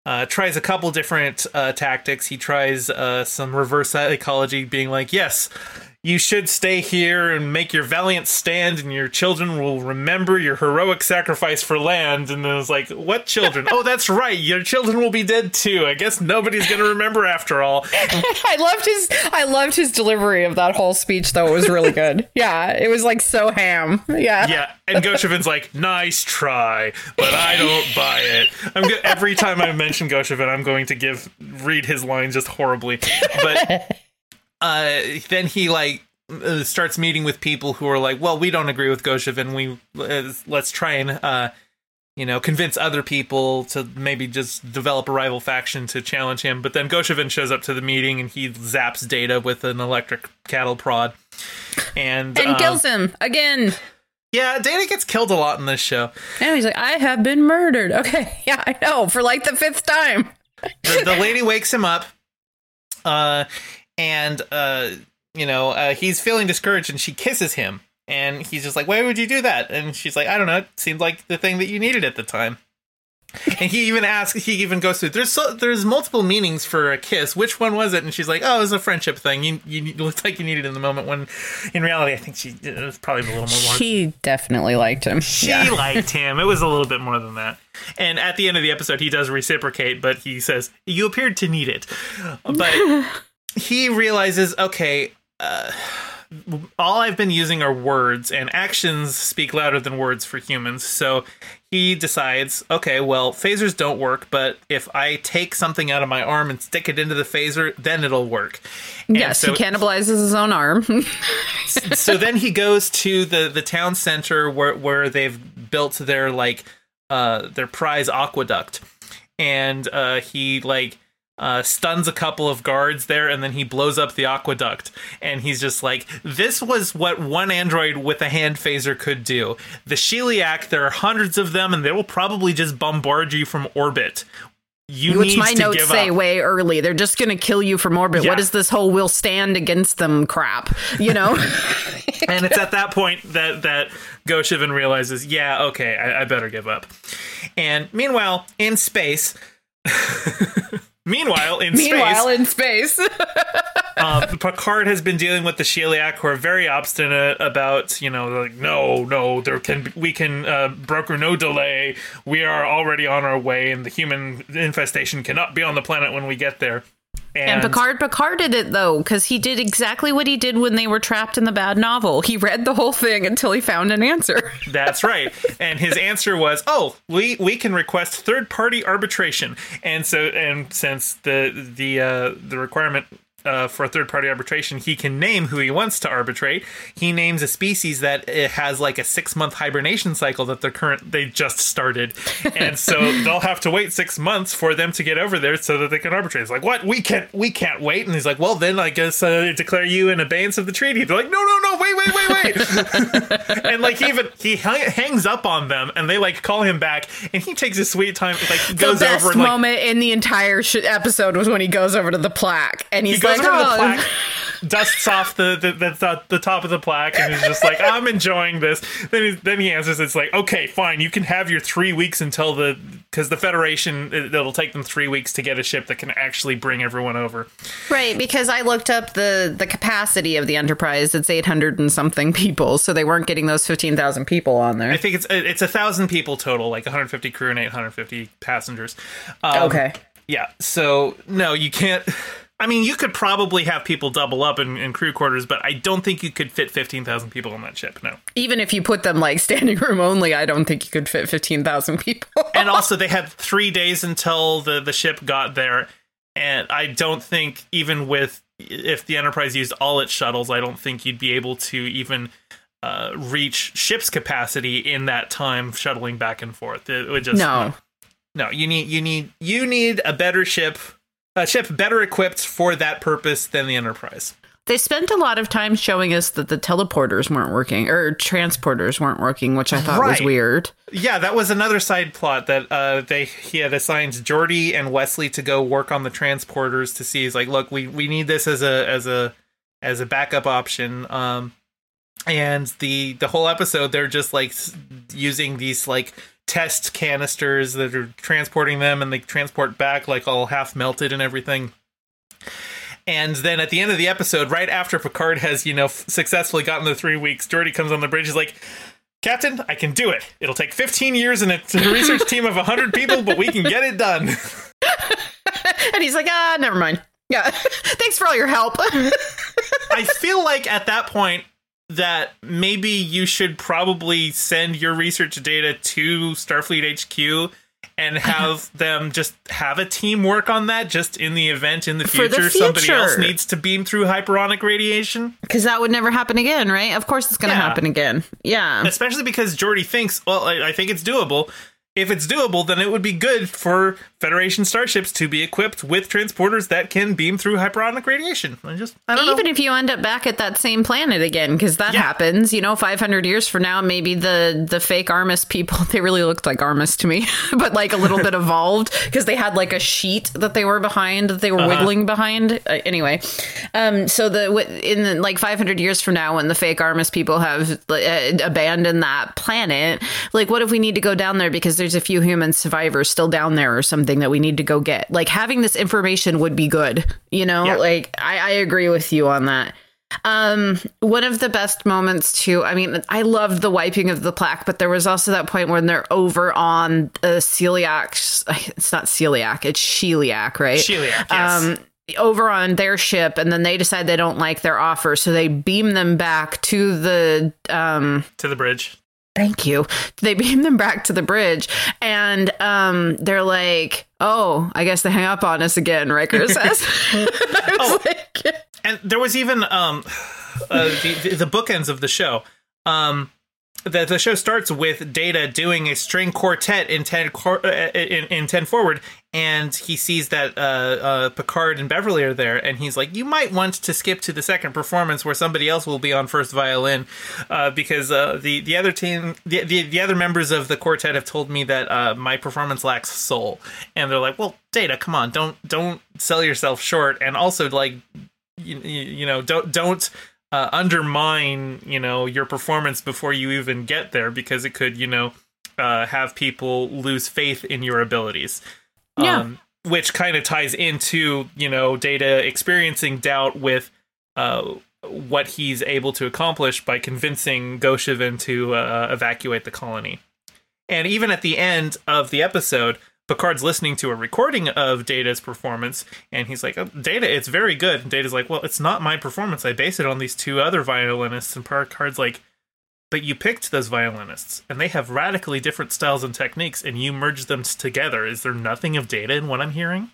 Speaker 2: uh, tries a couple different uh, tactics. He tries uh, some reverse psychology, being like, yes. You should stay here and make your valiant stand, and your children will remember your heroic sacrifice for land. And then it's like, what children? oh, that's right. Your children will be dead too. I guess nobody's gonna remember after all. *laughs*
Speaker 1: I loved his I loved his delivery of that whole speech though. It was really good. *laughs* yeah, it was like so ham. Yeah.
Speaker 2: Yeah, and Gosheven's like, nice try, but I don't buy it. I'm go- every time I mention Gosheven, I'm going to give read his lines just horribly. But *laughs* uh, then he like uh, starts meeting with people who are like, well, we don't agree with Goshev, and We uh, let's try and uh, you know convince other people to maybe just develop a rival faction to challenge him. But then Gosheven shows up to the meeting and he zaps Data with an electric cattle prod. And,
Speaker 1: And
Speaker 2: um,
Speaker 1: kills him again.
Speaker 2: yeah, Data gets killed a lot in this show.
Speaker 1: And he's like, I have been murdered. *laughs* Okay, yeah, I know, for like the fifth time.
Speaker 2: The, the lady wakes him up, uh, and uh, you know uh, he's feeling discouraged, and she kisses him, and he's just like, "Why would you do that?" And she's like, "I don't know. It seemed like the thing that you needed at the time." And he even asks. He even goes through. There's so, there's multiple meanings for a kiss. Which one was it? And she's like, "Oh, it was a friendship thing. You you looked like you needed it in the moment." When in reality, I think she it was probably a little more.
Speaker 1: She definitely liked him.
Speaker 2: She liked *laughs* him. It was a little bit more than that. And at the end of the episode, he does reciprocate, but he says, You appeared to need it. But *laughs* he realizes, okay, uh, all I've been using are words, and actions speak louder than words for humans. So he decides, okay, well, phasers don't work, but if I take something out of my arm and stick it into the phaser, then it'll work. And
Speaker 1: yes,
Speaker 2: so,
Speaker 1: he cannibalizes his own arm. *laughs*
Speaker 2: so then he goes to the the town center where where they've built their like uh their prize aqueduct, and uh he like uh, stuns a couple of guards there, and then he blows up the aqueduct. And he's just like, "This was what one android with a hand phaser could do." The Sheliak, there are hundreds of them, and they will probably just bombard you from orbit. You
Speaker 1: Which
Speaker 2: need
Speaker 1: my
Speaker 2: to
Speaker 1: notes say
Speaker 2: up.
Speaker 1: way early. They're just going to kill you from orbit.
Speaker 2: Yeah.
Speaker 1: What is this whole "we'll stand against them" crap? You know? *laughs*
Speaker 2: and it's at that point that that Gosheven realizes, yeah, okay, I, I better give up. And meanwhile, in space. *laughs* Meanwhile, in
Speaker 1: Meanwhile,
Speaker 2: space,
Speaker 1: in space,
Speaker 2: uh, *laughs* Picard has been dealing with the Sheliak, who are very obstinate about, you know, like, no, no, there can be, we can uh, broker no delay. We are already on our way, and the human infestation cannot be on the planet when we get there.
Speaker 1: And Picard Picard did it though because he did exactly what he did when they were trapped in the bad novel. He read the whole thing until he found an answer. *laughs*
Speaker 2: That's right. And his answer was, "Oh, we we can request third party arbitration." And so and since the the uh, the requirement uh, for third party arbitration, he can name who he wants to arbitrate. He names a species that it has like a six month hibernation cycle that they're current they just started, *laughs* and so they'll have to wait six months for them to get over there so that they can arbitrate. It's like what we can't we can't wait, and he's like, well then I guess uh, declare you in abeyance of the treaty. They're like, no no no wait wait wait wait, *laughs* and like he even he hang- hangs up on them, and they like call him back, and he takes his sweet time, like he goes
Speaker 1: the best
Speaker 2: over and like
Speaker 1: moment in the entire sh- episode was when he goes over to the plaque and he's
Speaker 2: he goes
Speaker 1: like,
Speaker 2: over to the plaque, dusts off the the, the the top of the plaque, and he's just like, *laughs* "I'm enjoying this." Then he, then he answers, "It's like, okay, fine, you can have your three weeks until the because the Federation it- it'll take them three weeks to get a ship that can actually bring everyone over."
Speaker 1: Right, because I looked up the the capacity of the Enterprise. It's eight hundred and something people, so they weren't getting those fifteen thousand people on there.
Speaker 2: I think it's it's a thousand people total, like 150 crew and 850 passengers. Um,
Speaker 1: okay.
Speaker 2: Yeah. So no, you can't. I mean, you could probably have people double up in, in crew quarters, but I don't think you could fit 15,000 people on that ship. No.
Speaker 1: Even if you put them like standing room only, I don't think you could fit fifteen thousand people. *laughs*
Speaker 2: and also they had three days until the the ship got there and i don't think even with if the enterprise used all its shuttles i don't think you'd be able to even uh, reach ship's capacity in that time shuttling back and forth it would just
Speaker 1: No.
Speaker 2: no you need you need you need a better ship a ship better equipped for that purpose than the enterprise
Speaker 1: They spent a lot of time showing us that the teleporters weren't working or transporters weren't working, which I thought was weird.
Speaker 2: Yeah, that was another side plot that uh, they he had assigned Geordi and Wesley to go work on the transporters to see. He's like, look, we, we need this as a as a as a backup option. Um, and the the whole episode they're just like using these like test canisters that are transporting them, and they transport back like all half melted and everything. And then at the end of the episode, right after Picard has, you know, f- successfully gotten the three weeks, Geordi comes on the bridge. He's like, Captain, I can do it. It'll take 15 years and a a research team of 100 people, but we can get it done. *laughs*
Speaker 1: And he's like, ah, never mind. Yeah. *laughs* Thanks for all your help. *laughs*
Speaker 2: I feel like at that point that maybe you should probably send your research data to Starfleet HQ and *laughs* have them just have a team work on that just in the event in the
Speaker 1: For the
Speaker 2: future, somebody else needs to beam through hyperonic radiation.
Speaker 1: Because that would never happen again, right? Of course it's going to
Speaker 2: Yeah.
Speaker 1: happen again. Yeah.
Speaker 2: Especially because Geordi thinks, well, I, I think it's doable. If it's doable, then it would be good for Federation starships to be equipped with transporters that can beam through hyperonic radiation. I just, I don't
Speaker 1: Even
Speaker 2: know.
Speaker 1: if you end up back at that same planet again, because that
Speaker 2: Yeah.
Speaker 1: happens, you know, 500 years from now, maybe the the fake Armus people, *laughs* they really looked like Armus to me, *laughs* but like a little bit *laughs* evolved because they had like a sheet that they were behind, that they were wiggling behind. Uh, anyway, um, so the in the, like 500 years from now, when the fake Armus people have uh, abandoned that planet, like what if we need to go down there because there's a few human survivors still down there or something that we need to go get? Like having this information would be good, you know.
Speaker 2: Yeah.
Speaker 1: Like I, I agree with you on that. Um, one of the best moments too. I mean, I loved the wiping of the plaque, but there was also that point when they're over on the celiac. It's not celiac, it's celiac, right?
Speaker 2: Sheliak, yes.
Speaker 1: Um, over on their ship and then they decide they don't like their offer so they beam them back to the um
Speaker 2: to the bridge
Speaker 1: thank you. They *laughs* beam them back to the bridge and um they're like oh i guess they hang up on us again riker *laughs* says. *laughs*
Speaker 2: Oh, like, and there was even um uh, the, the bookends of the show. Um the, the show starts with Data doing a string quartet in ten uh, in, in ten forward, and he sees that uh, uh, Picard and Beverly are there, and he's like, "You might want to skip to the second performance where somebody else will be on first violin, uh, because uh, the the other team, the, the, the other members of the quartet have told me that uh, my performance lacks soul." And they're like, "Well, Data, come on, don't don't sell yourself short, and also like, you, you know, don't don't." Uh, undermine you know your performance before you even get there because it could you know have people lose faith in your abilities
Speaker 1: yeah. Um,
Speaker 2: which kind of ties into, you know, Data experiencing doubt with uh, what he's able to accomplish by convincing Gosheven to uh, evacuate the colony. And even at the end of the episode, Picard's listening to a recording of Data's performance, and he's like, oh, "Data, it's very good." And Data's like, "Well, it's not my performance. I base it on these two other violinists." And Picard's like, but you picked those violinists, and they have radically different styles and techniques, and you merged them together. Is there nothing of data in what I'm hearing?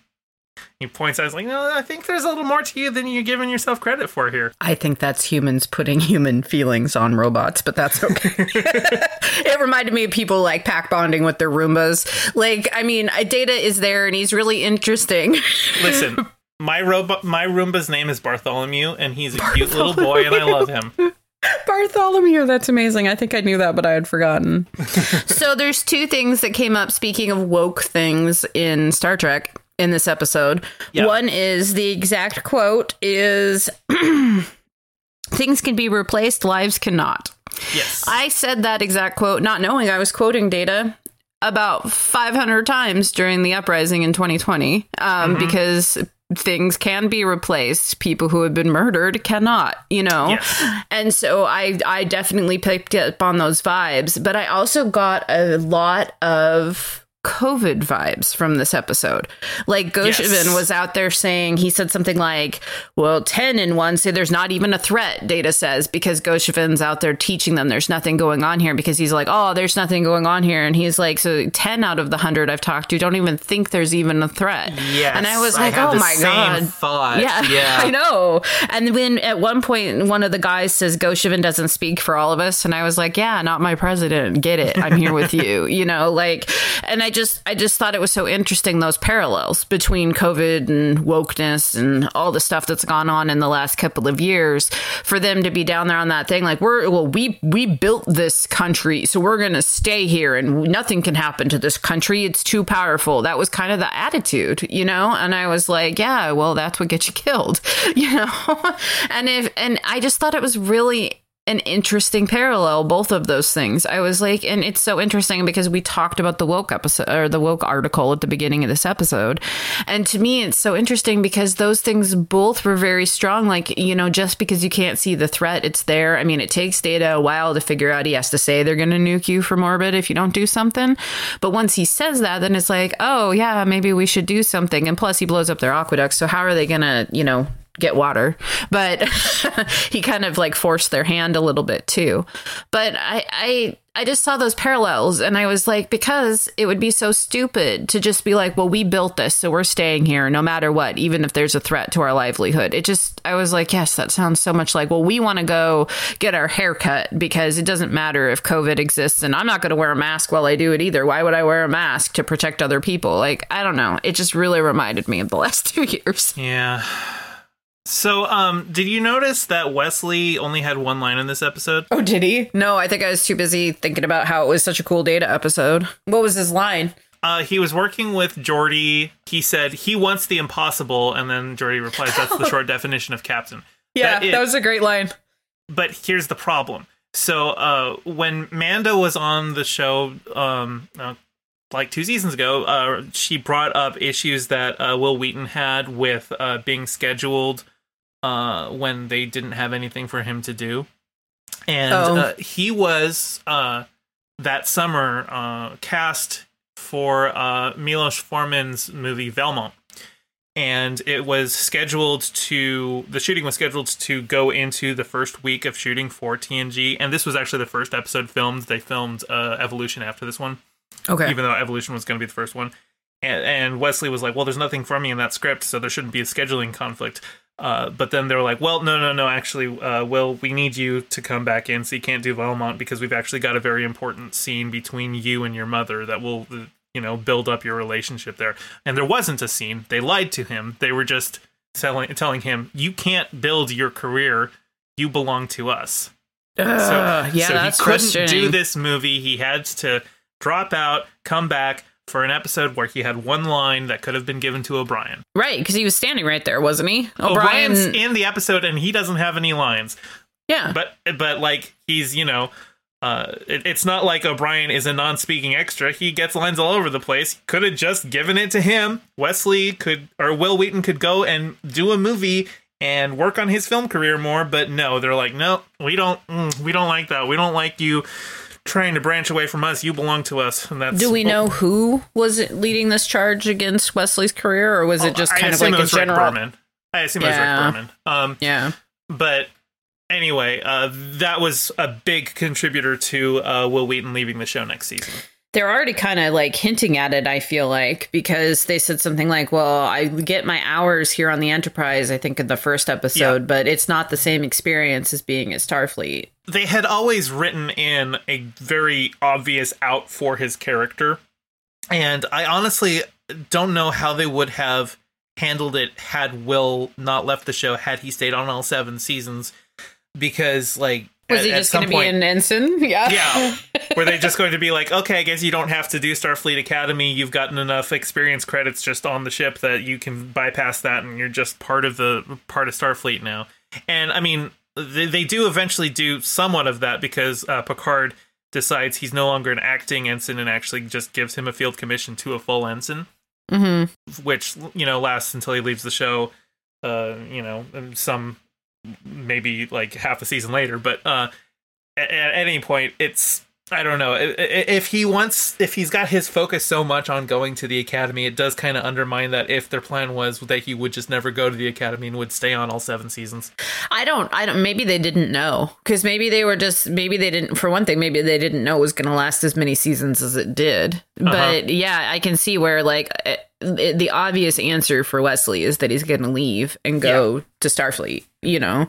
Speaker 2: He points out, like, no, I think there's a little more to you than you're giving yourself credit for here.
Speaker 1: I think that's humans putting human feelings on robots, but that's okay. *laughs* it reminded me of people like pack bonding with their Roombas. Like, I mean, Data is there and he's really interesting. *laughs*
Speaker 2: Listen, my robot, my Roomba's name is Bartholomew, and he's a Bartholomew. cute little boy, and I love him. *laughs*
Speaker 1: Bartholomew, that's amazing. I think I knew that, but I had forgotten. *laughs* so there's two things that came up speaking of woke things in Star Trek in this episode. Yep. One is the exact quote is *clears throat* things can be replaced, lives cannot.
Speaker 2: Yes.
Speaker 1: I said that exact quote not knowing I was quoting data about 500 times during the uprising in 2020 um, mm-hmm. because things can be replaced. People who have been murdered cannot you know?
Speaker 2: Yes.
Speaker 1: and so i i definitely picked up on those vibes. But i also got a lot of COVID vibes from this episode. Like Gosheven yes. was out there saying, he said something like, well, 10 in one say there's not even a threat, Data says, because Gosheven's out there teaching them there's nothing going on here because he's like, oh, there's nothing going on here. And he's like, so 10 out of the 100 I've talked to don't even think there's even a threat.
Speaker 2: Yes.
Speaker 1: And I was like, I oh my God.
Speaker 2: Thought.
Speaker 1: Yeah, *laughs*
Speaker 2: yeah.
Speaker 1: I know. And then at one point, one of the guys says, Gosheven doesn't speak for all of us. And I was like, yeah, not my president. Get it. I'm here with you, *laughs* you know, like, and I I just I just thought it was so interesting those parallels between COVID and wokeness and all the stuff that's gone on in the last couple of years for them to be down there on that thing. Like we're well we we built this country so we're going to stay here and nothing can happen to this country. It's too powerful. That was kind of the attitude you know? And I was like yeah well that's what gets you killed *laughs* you know? And if and I just thought it was really an interesting parallel both of those things. I was like and it's so interesting because we talked about the woke episode or the woke article at the beginning of this episode. And to me it's so interesting because those things both were very strong. Like you know just because you can't see the threat it's there. I mean it takes data a while to figure out he has to say they're going to nuke you from orbit if you don't do something. But once he says that then it's like oh yeah maybe we should do something. And plus he blows up their aqueducts so how are they going to you know get water. But *laughs* he kind of like forced their hand a little bit too. But i i i just saw those parallels and i was like because it would be so stupid to just be like well we built this so we're staying here no matter what even if there's a threat to our livelihood. It just i was like yes that sounds so much like well we want to go get our hair cut because it doesn't matter if covid exists and i'm not going to wear a mask while i do it either. Why would i wear a mask to protect other people? Like i don't know. It just really reminded me of the last *laughs* two years.
Speaker 2: Yeah so, um, did you notice that Wesley only had one line in this episode?
Speaker 1: Oh, did he? No, I think I was too busy thinking about how it was such a cool data episode. What was his line?
Speaker 2: Uh, he was working with Geordi. He said he wants the impossible, and then Geordi replies, "That's the *laughs* short definition of captain."
Speaker 1: Yeah, that, that was a great line.
Speaker 2: But here's the problem. So, uh, when Manda was on the show, um, uh, like two seasons ago, uh, she brought up issues that uh, Wil Wheaton had with uh, being scheduled uh, when they didn't have anything for him to do, and oh. uh, he was uh, that summer uh, cast for uh, Milos Forman's movie Valmont, and it was scheduled to the shooting was scheduled to go into the first week of shooting for TNG, and this was actually the first episode filmed. They filmed uh, Evolution after this one,
Speaker 1: Okay.
Speaker 2: even though Evolution was going to be the first one. And, and Wesley was like, "Well, there's nothing for me in that script, so there shouldn't be a scheduling conflict." Uh, but then they were like, "Well, no, no, no. Actually, uh, Will, we need you to come back in, so you can't do Valmont because we've actually got a very important scene between you and your mother that will, uh, you know, build up your relationship there." And there wasn't a scene. They lied to him. They were just telling telling him, "You can't build your career. You belong to us."
Speaker 1: Ugh, yeah,
Speaker 2: so he couldn't do this movie. He had to drop out, come back for an episode where he had one line that could have been given to O'Brien.
Speaker 1: Right, because he was standing right there, wasn't he?
Speaker 2: O'Brien's in the episode and he doesn't have any lines.
Speaker 1: yeah.
Speaker 2: But but like he's you know. Uh, it, it's not like O'Brien is a non-speaking extra. He gets lines all over the place. Could have just given it to him. Wesley could, or Wil Wheaton could go and do a movie and work on his film career more. But no, they're like, no, we don't, mm, we don't like that. We don't like you trying to branch away from us. You belong to us, and that's.
Speaker 1: Do we know who was leading this charge against Wesley's career, or was it just
Speaker 2: Oh, I
Speaker 1: kind of like
Speaker 2: it
Speaker 1: a general?
Speaker 2: Berman. I assume
Speaker 1: Yeah.
Speaker 2: it was Rick Berman. Um,
Speaker 1: Yeah.
Speaker 2: but anyway, uh, that was a big contributor to uh, Wil Wheaton leaving the show next season.
Speaker 1: They're already kind of like hinting at it, I feel like, because they said something like, well, I get my hours here on the Enterprise, I think, in the first episode, but it's not the same experience as being at Starfleet.
Speaker 2: They had always written in a very obvious out for his character, and I honestly don't know how they would have handled it had Will not left the show had he stayed on all seven seasons, because like
Speaker 1: Was
Speaker 2: at-
Speaker 1: he just going to be an ensign? *laughs* Yeah.
Speaker 2: Yeah. *laughs* Were they just going to be like, okay, I guess you don't have to do Starfleet Academy. You've gotten enough experience credits just on the ship that you can bypass that, and you're just part of the part of Starfleet now. And I mean, they, they do eventually do somewhat of that because uh, Picard decides he's no longer an acting ensign and actually just gives him a field commission to a full ensign,
Speaker 1: hmm
Speaker 2: which you know lasts until he leaves the show. Uh, you know, some maybe like half a season later, but uh, at, at any point, it's I don't know if he wants if he's got his focus so much on going to the academy, it does kind of undermine that if their plan was that he would just never go to the academy and would stay on all seven seasons.
Speaker 1: I don't, I don't, maybe they didn't know. Because maybe they were just, maybe they didn't, for one thing, maybe they didn't know it was going to last as many seasons as it did. But yeah, I can see where, like, eh, the the obvious answer for Wesley is that he's going to leave and go to Starfleet, you know?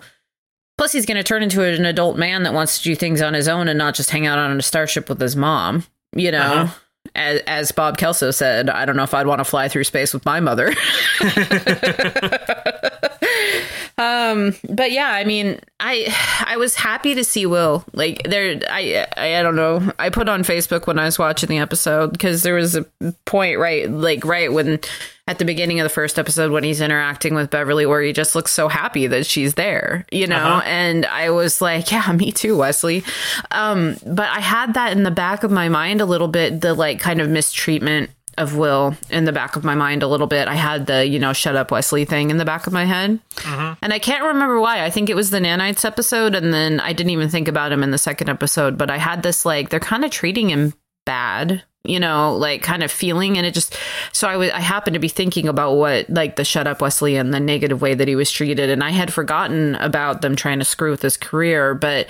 Speaker 1: Plus, he's going to turn into an adult man that wants to do things on his own and not just hang out on a starship with his mom, you know?
Speaker 2: Uh-huh.
Speaker 1: As, as Bob Kelso said, I don't know if I'd want to fly through space with my mother. *laughs* um, but yeah, I mean, I I was happy to see Will. Like there, I, I I don't know. I put on Facebook when I was watching the episode because there was a point right, like right when at the beginning of the first episode when he's interacting with Beverly, where he just looks so happy that she's there, you know.
Speaker 2: Uh-huh.
Speaker 1: And I was like, yeah, me too, Wesley. Um, but I had that in the back of my mind a little bit, the like kind of mistreatment of Will in the back of my mind a little bit. I had the, you know, shut up Wesley thing in the back of my head. And I can't remember why. I think it was the nanites episode, and then I didn't even think about him in the second episode. But I had this like they're kind of treating him bad, you know, like kind of feeling, and it just so I was I happened to be thinking about what like the shut up Wesley and the negative way that he was treated, and I had forgotten about them trying to screw with his career, but.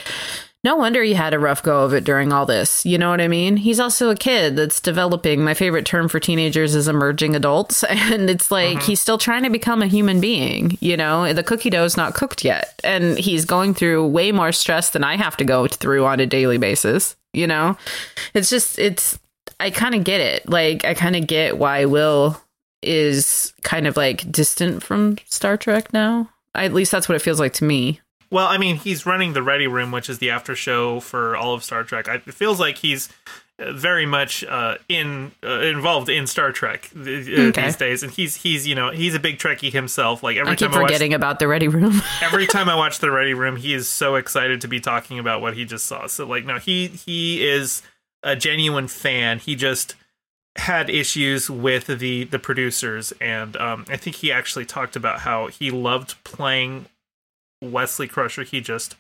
Speaker 1: No wonder he had a rough go of it during all this. You know what I mean? He's also a kid that's developing. My favorite term for teenagers is emerging adults. *laughs* And it's like mm-hmm. he's still trying to become a human being. You know, the cookie dough is not cooked yet. And he's going through way more stress than I have to go through on a daily basis. You know, it's just, it's, I kind of get it. Like, I kind of get why Will is kind of like distant from Star Trek now. At least that's what it feels like to me.
Speaker 2: Well, I mean, he's running the Ready Room, which is the after show for all of Star Trek. I, it feels like he's uh, very much uh, in uh, involved in Star Trek th- uh,
Speaker 1: Okay.
Speaker 2: these days, and he's he's you know he's a big Trekkie himself. Like every
Speaker 1: I keep
Speaker 2: time I watch
Speaker 1: forgetting about the Ready Room. *laughs*
Speaker 2: every time I watch the Ready Room, he is so excited to be talking about what he just saw. So like, no, he he is a genuine fan. He just had issues with the the producers, and um, I think he actually talked about how he loved playing Wesley Crusher. He just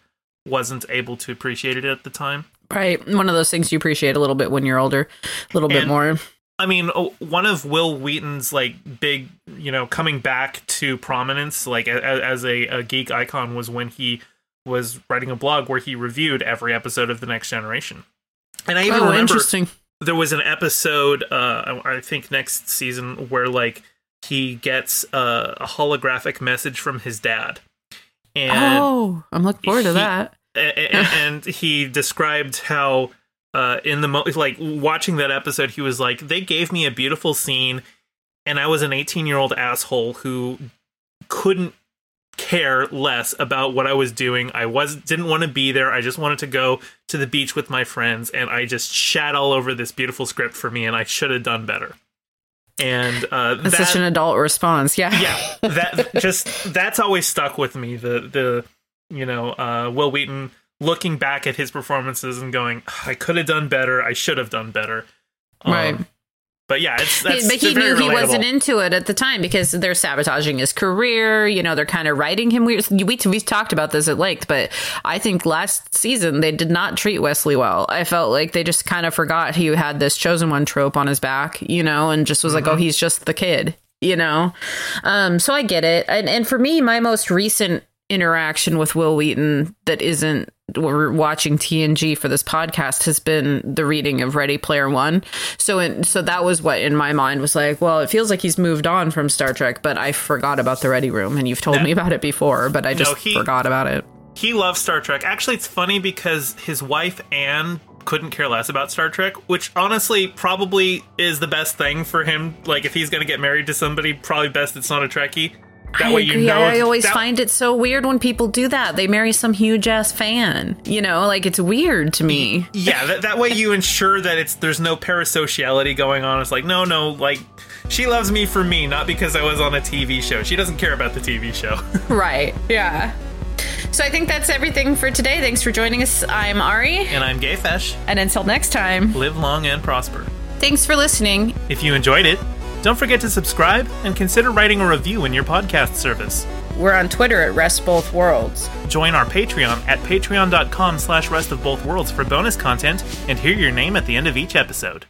Speaker 2: wasn't able to appreciate it at the time.
Speaker 1: Right. One of those things you appreciate a little bit when you're older, a little bit more.
Speaker 2: I mean, one of Wil Wheaton's like big, you know, coming back to prominence, like as a, a geek icon, was when he was writing a blog where he reviewed every episode of The Next Generation. And I even
Speaker 1: Oh,
Speaker 2: remember
Speaker 1: interesting.
Speaker 2: there was an episode, uh, I think next season, where like he gets uh, a holographic message from his dad, and
Speaker 1: oh, I'm looking forward to that.
Speaker 2: a- a- *laughs* and he described how uh in the mo- like watching that episode he was like they gave me a beautiful scene and i was an 18 year old asshole who couldn't care less about what i was doing i was didn't want to be there i just wanted to go to the beach with my friends and i just shat all over this beautiful script for me and i should have done better and uh
Speaker 1: That's
Speaker 2: that,
Speaker 1: such an adult response. Yeah.
Speaker 2: yeah that just that's always stuck with me the the you know uh Wil Wheaton looking back at his performances and going i could have done better i should have done better Um,
Speaker 1: Right.
Speaker 2: But yeah it's that's
Speaker 1: but he knew he
Speaker 2: relatable.
Speaker 1: wasn't into it at the time because they're sabotaging his career. You know, they're kind of writing him weird. We we've talked about this at length, but I think last season they did not treat Wesley well. I felt like they just kind of forgot he had this chosen one trope on his back, you know, and just was like,
Speaker 2: Mm-hmm.
Speaker 1: oh, he's just the kid, you know. Um, so I get it, and and for me, my most recent interaction with Wil Wheaton that isn't we're watching TNG for this podcast has been the reading of Ready Player One. So in, so that was what in my mind was like, well, it feels like he's moved on from Star Trek, but I forgot about the Ready Room, and you've told
Speaker 2: No.
Speaker 1: me about it before, but I just
Speaker 2: he-
Speaker 1: forgot about it.
Speaker 2: he loves star trek actually it's funny because his wife anne couldn't care less about star trek which honestly probably is the best thing for him like if he's gonna get married to somebody probably best it's not a trekkie that
Speaker 1: I
Speaker 2: way
Speaker 1: agree.
Speaker 2: you know
Speaker 1: I always
Speaker 2: that-
Speaker 1: find it so weird when people do that. They marry some huge ass fan. You know, like it's weird to me.
Speaker 2: yeah that, that way you ensure that it's there's no parasociality going on it's like no no like she loves me for me not because i was on a tv show she doesn't care about the tv show *laughs*
Speaker 1: Right. Yeah. So I think that's everything for today. Thanks for joining us. I'm Ari.
Speaker 2: and i'm GayFesh
Speaker 1: And until next time,
Speaker 2: live long and prosper
Speaker 1: thanks for listening.
Speaker 2: if you enjoyed it don't forget to subscribe and consider writing a review in your podcast service.
Speaker 1: We're on Twitter at Rest Both Worlds.
Speaker 2: Join our Patreon at patreon.com slash rest of both worlds for bonus content and hear your name at the end of each episode.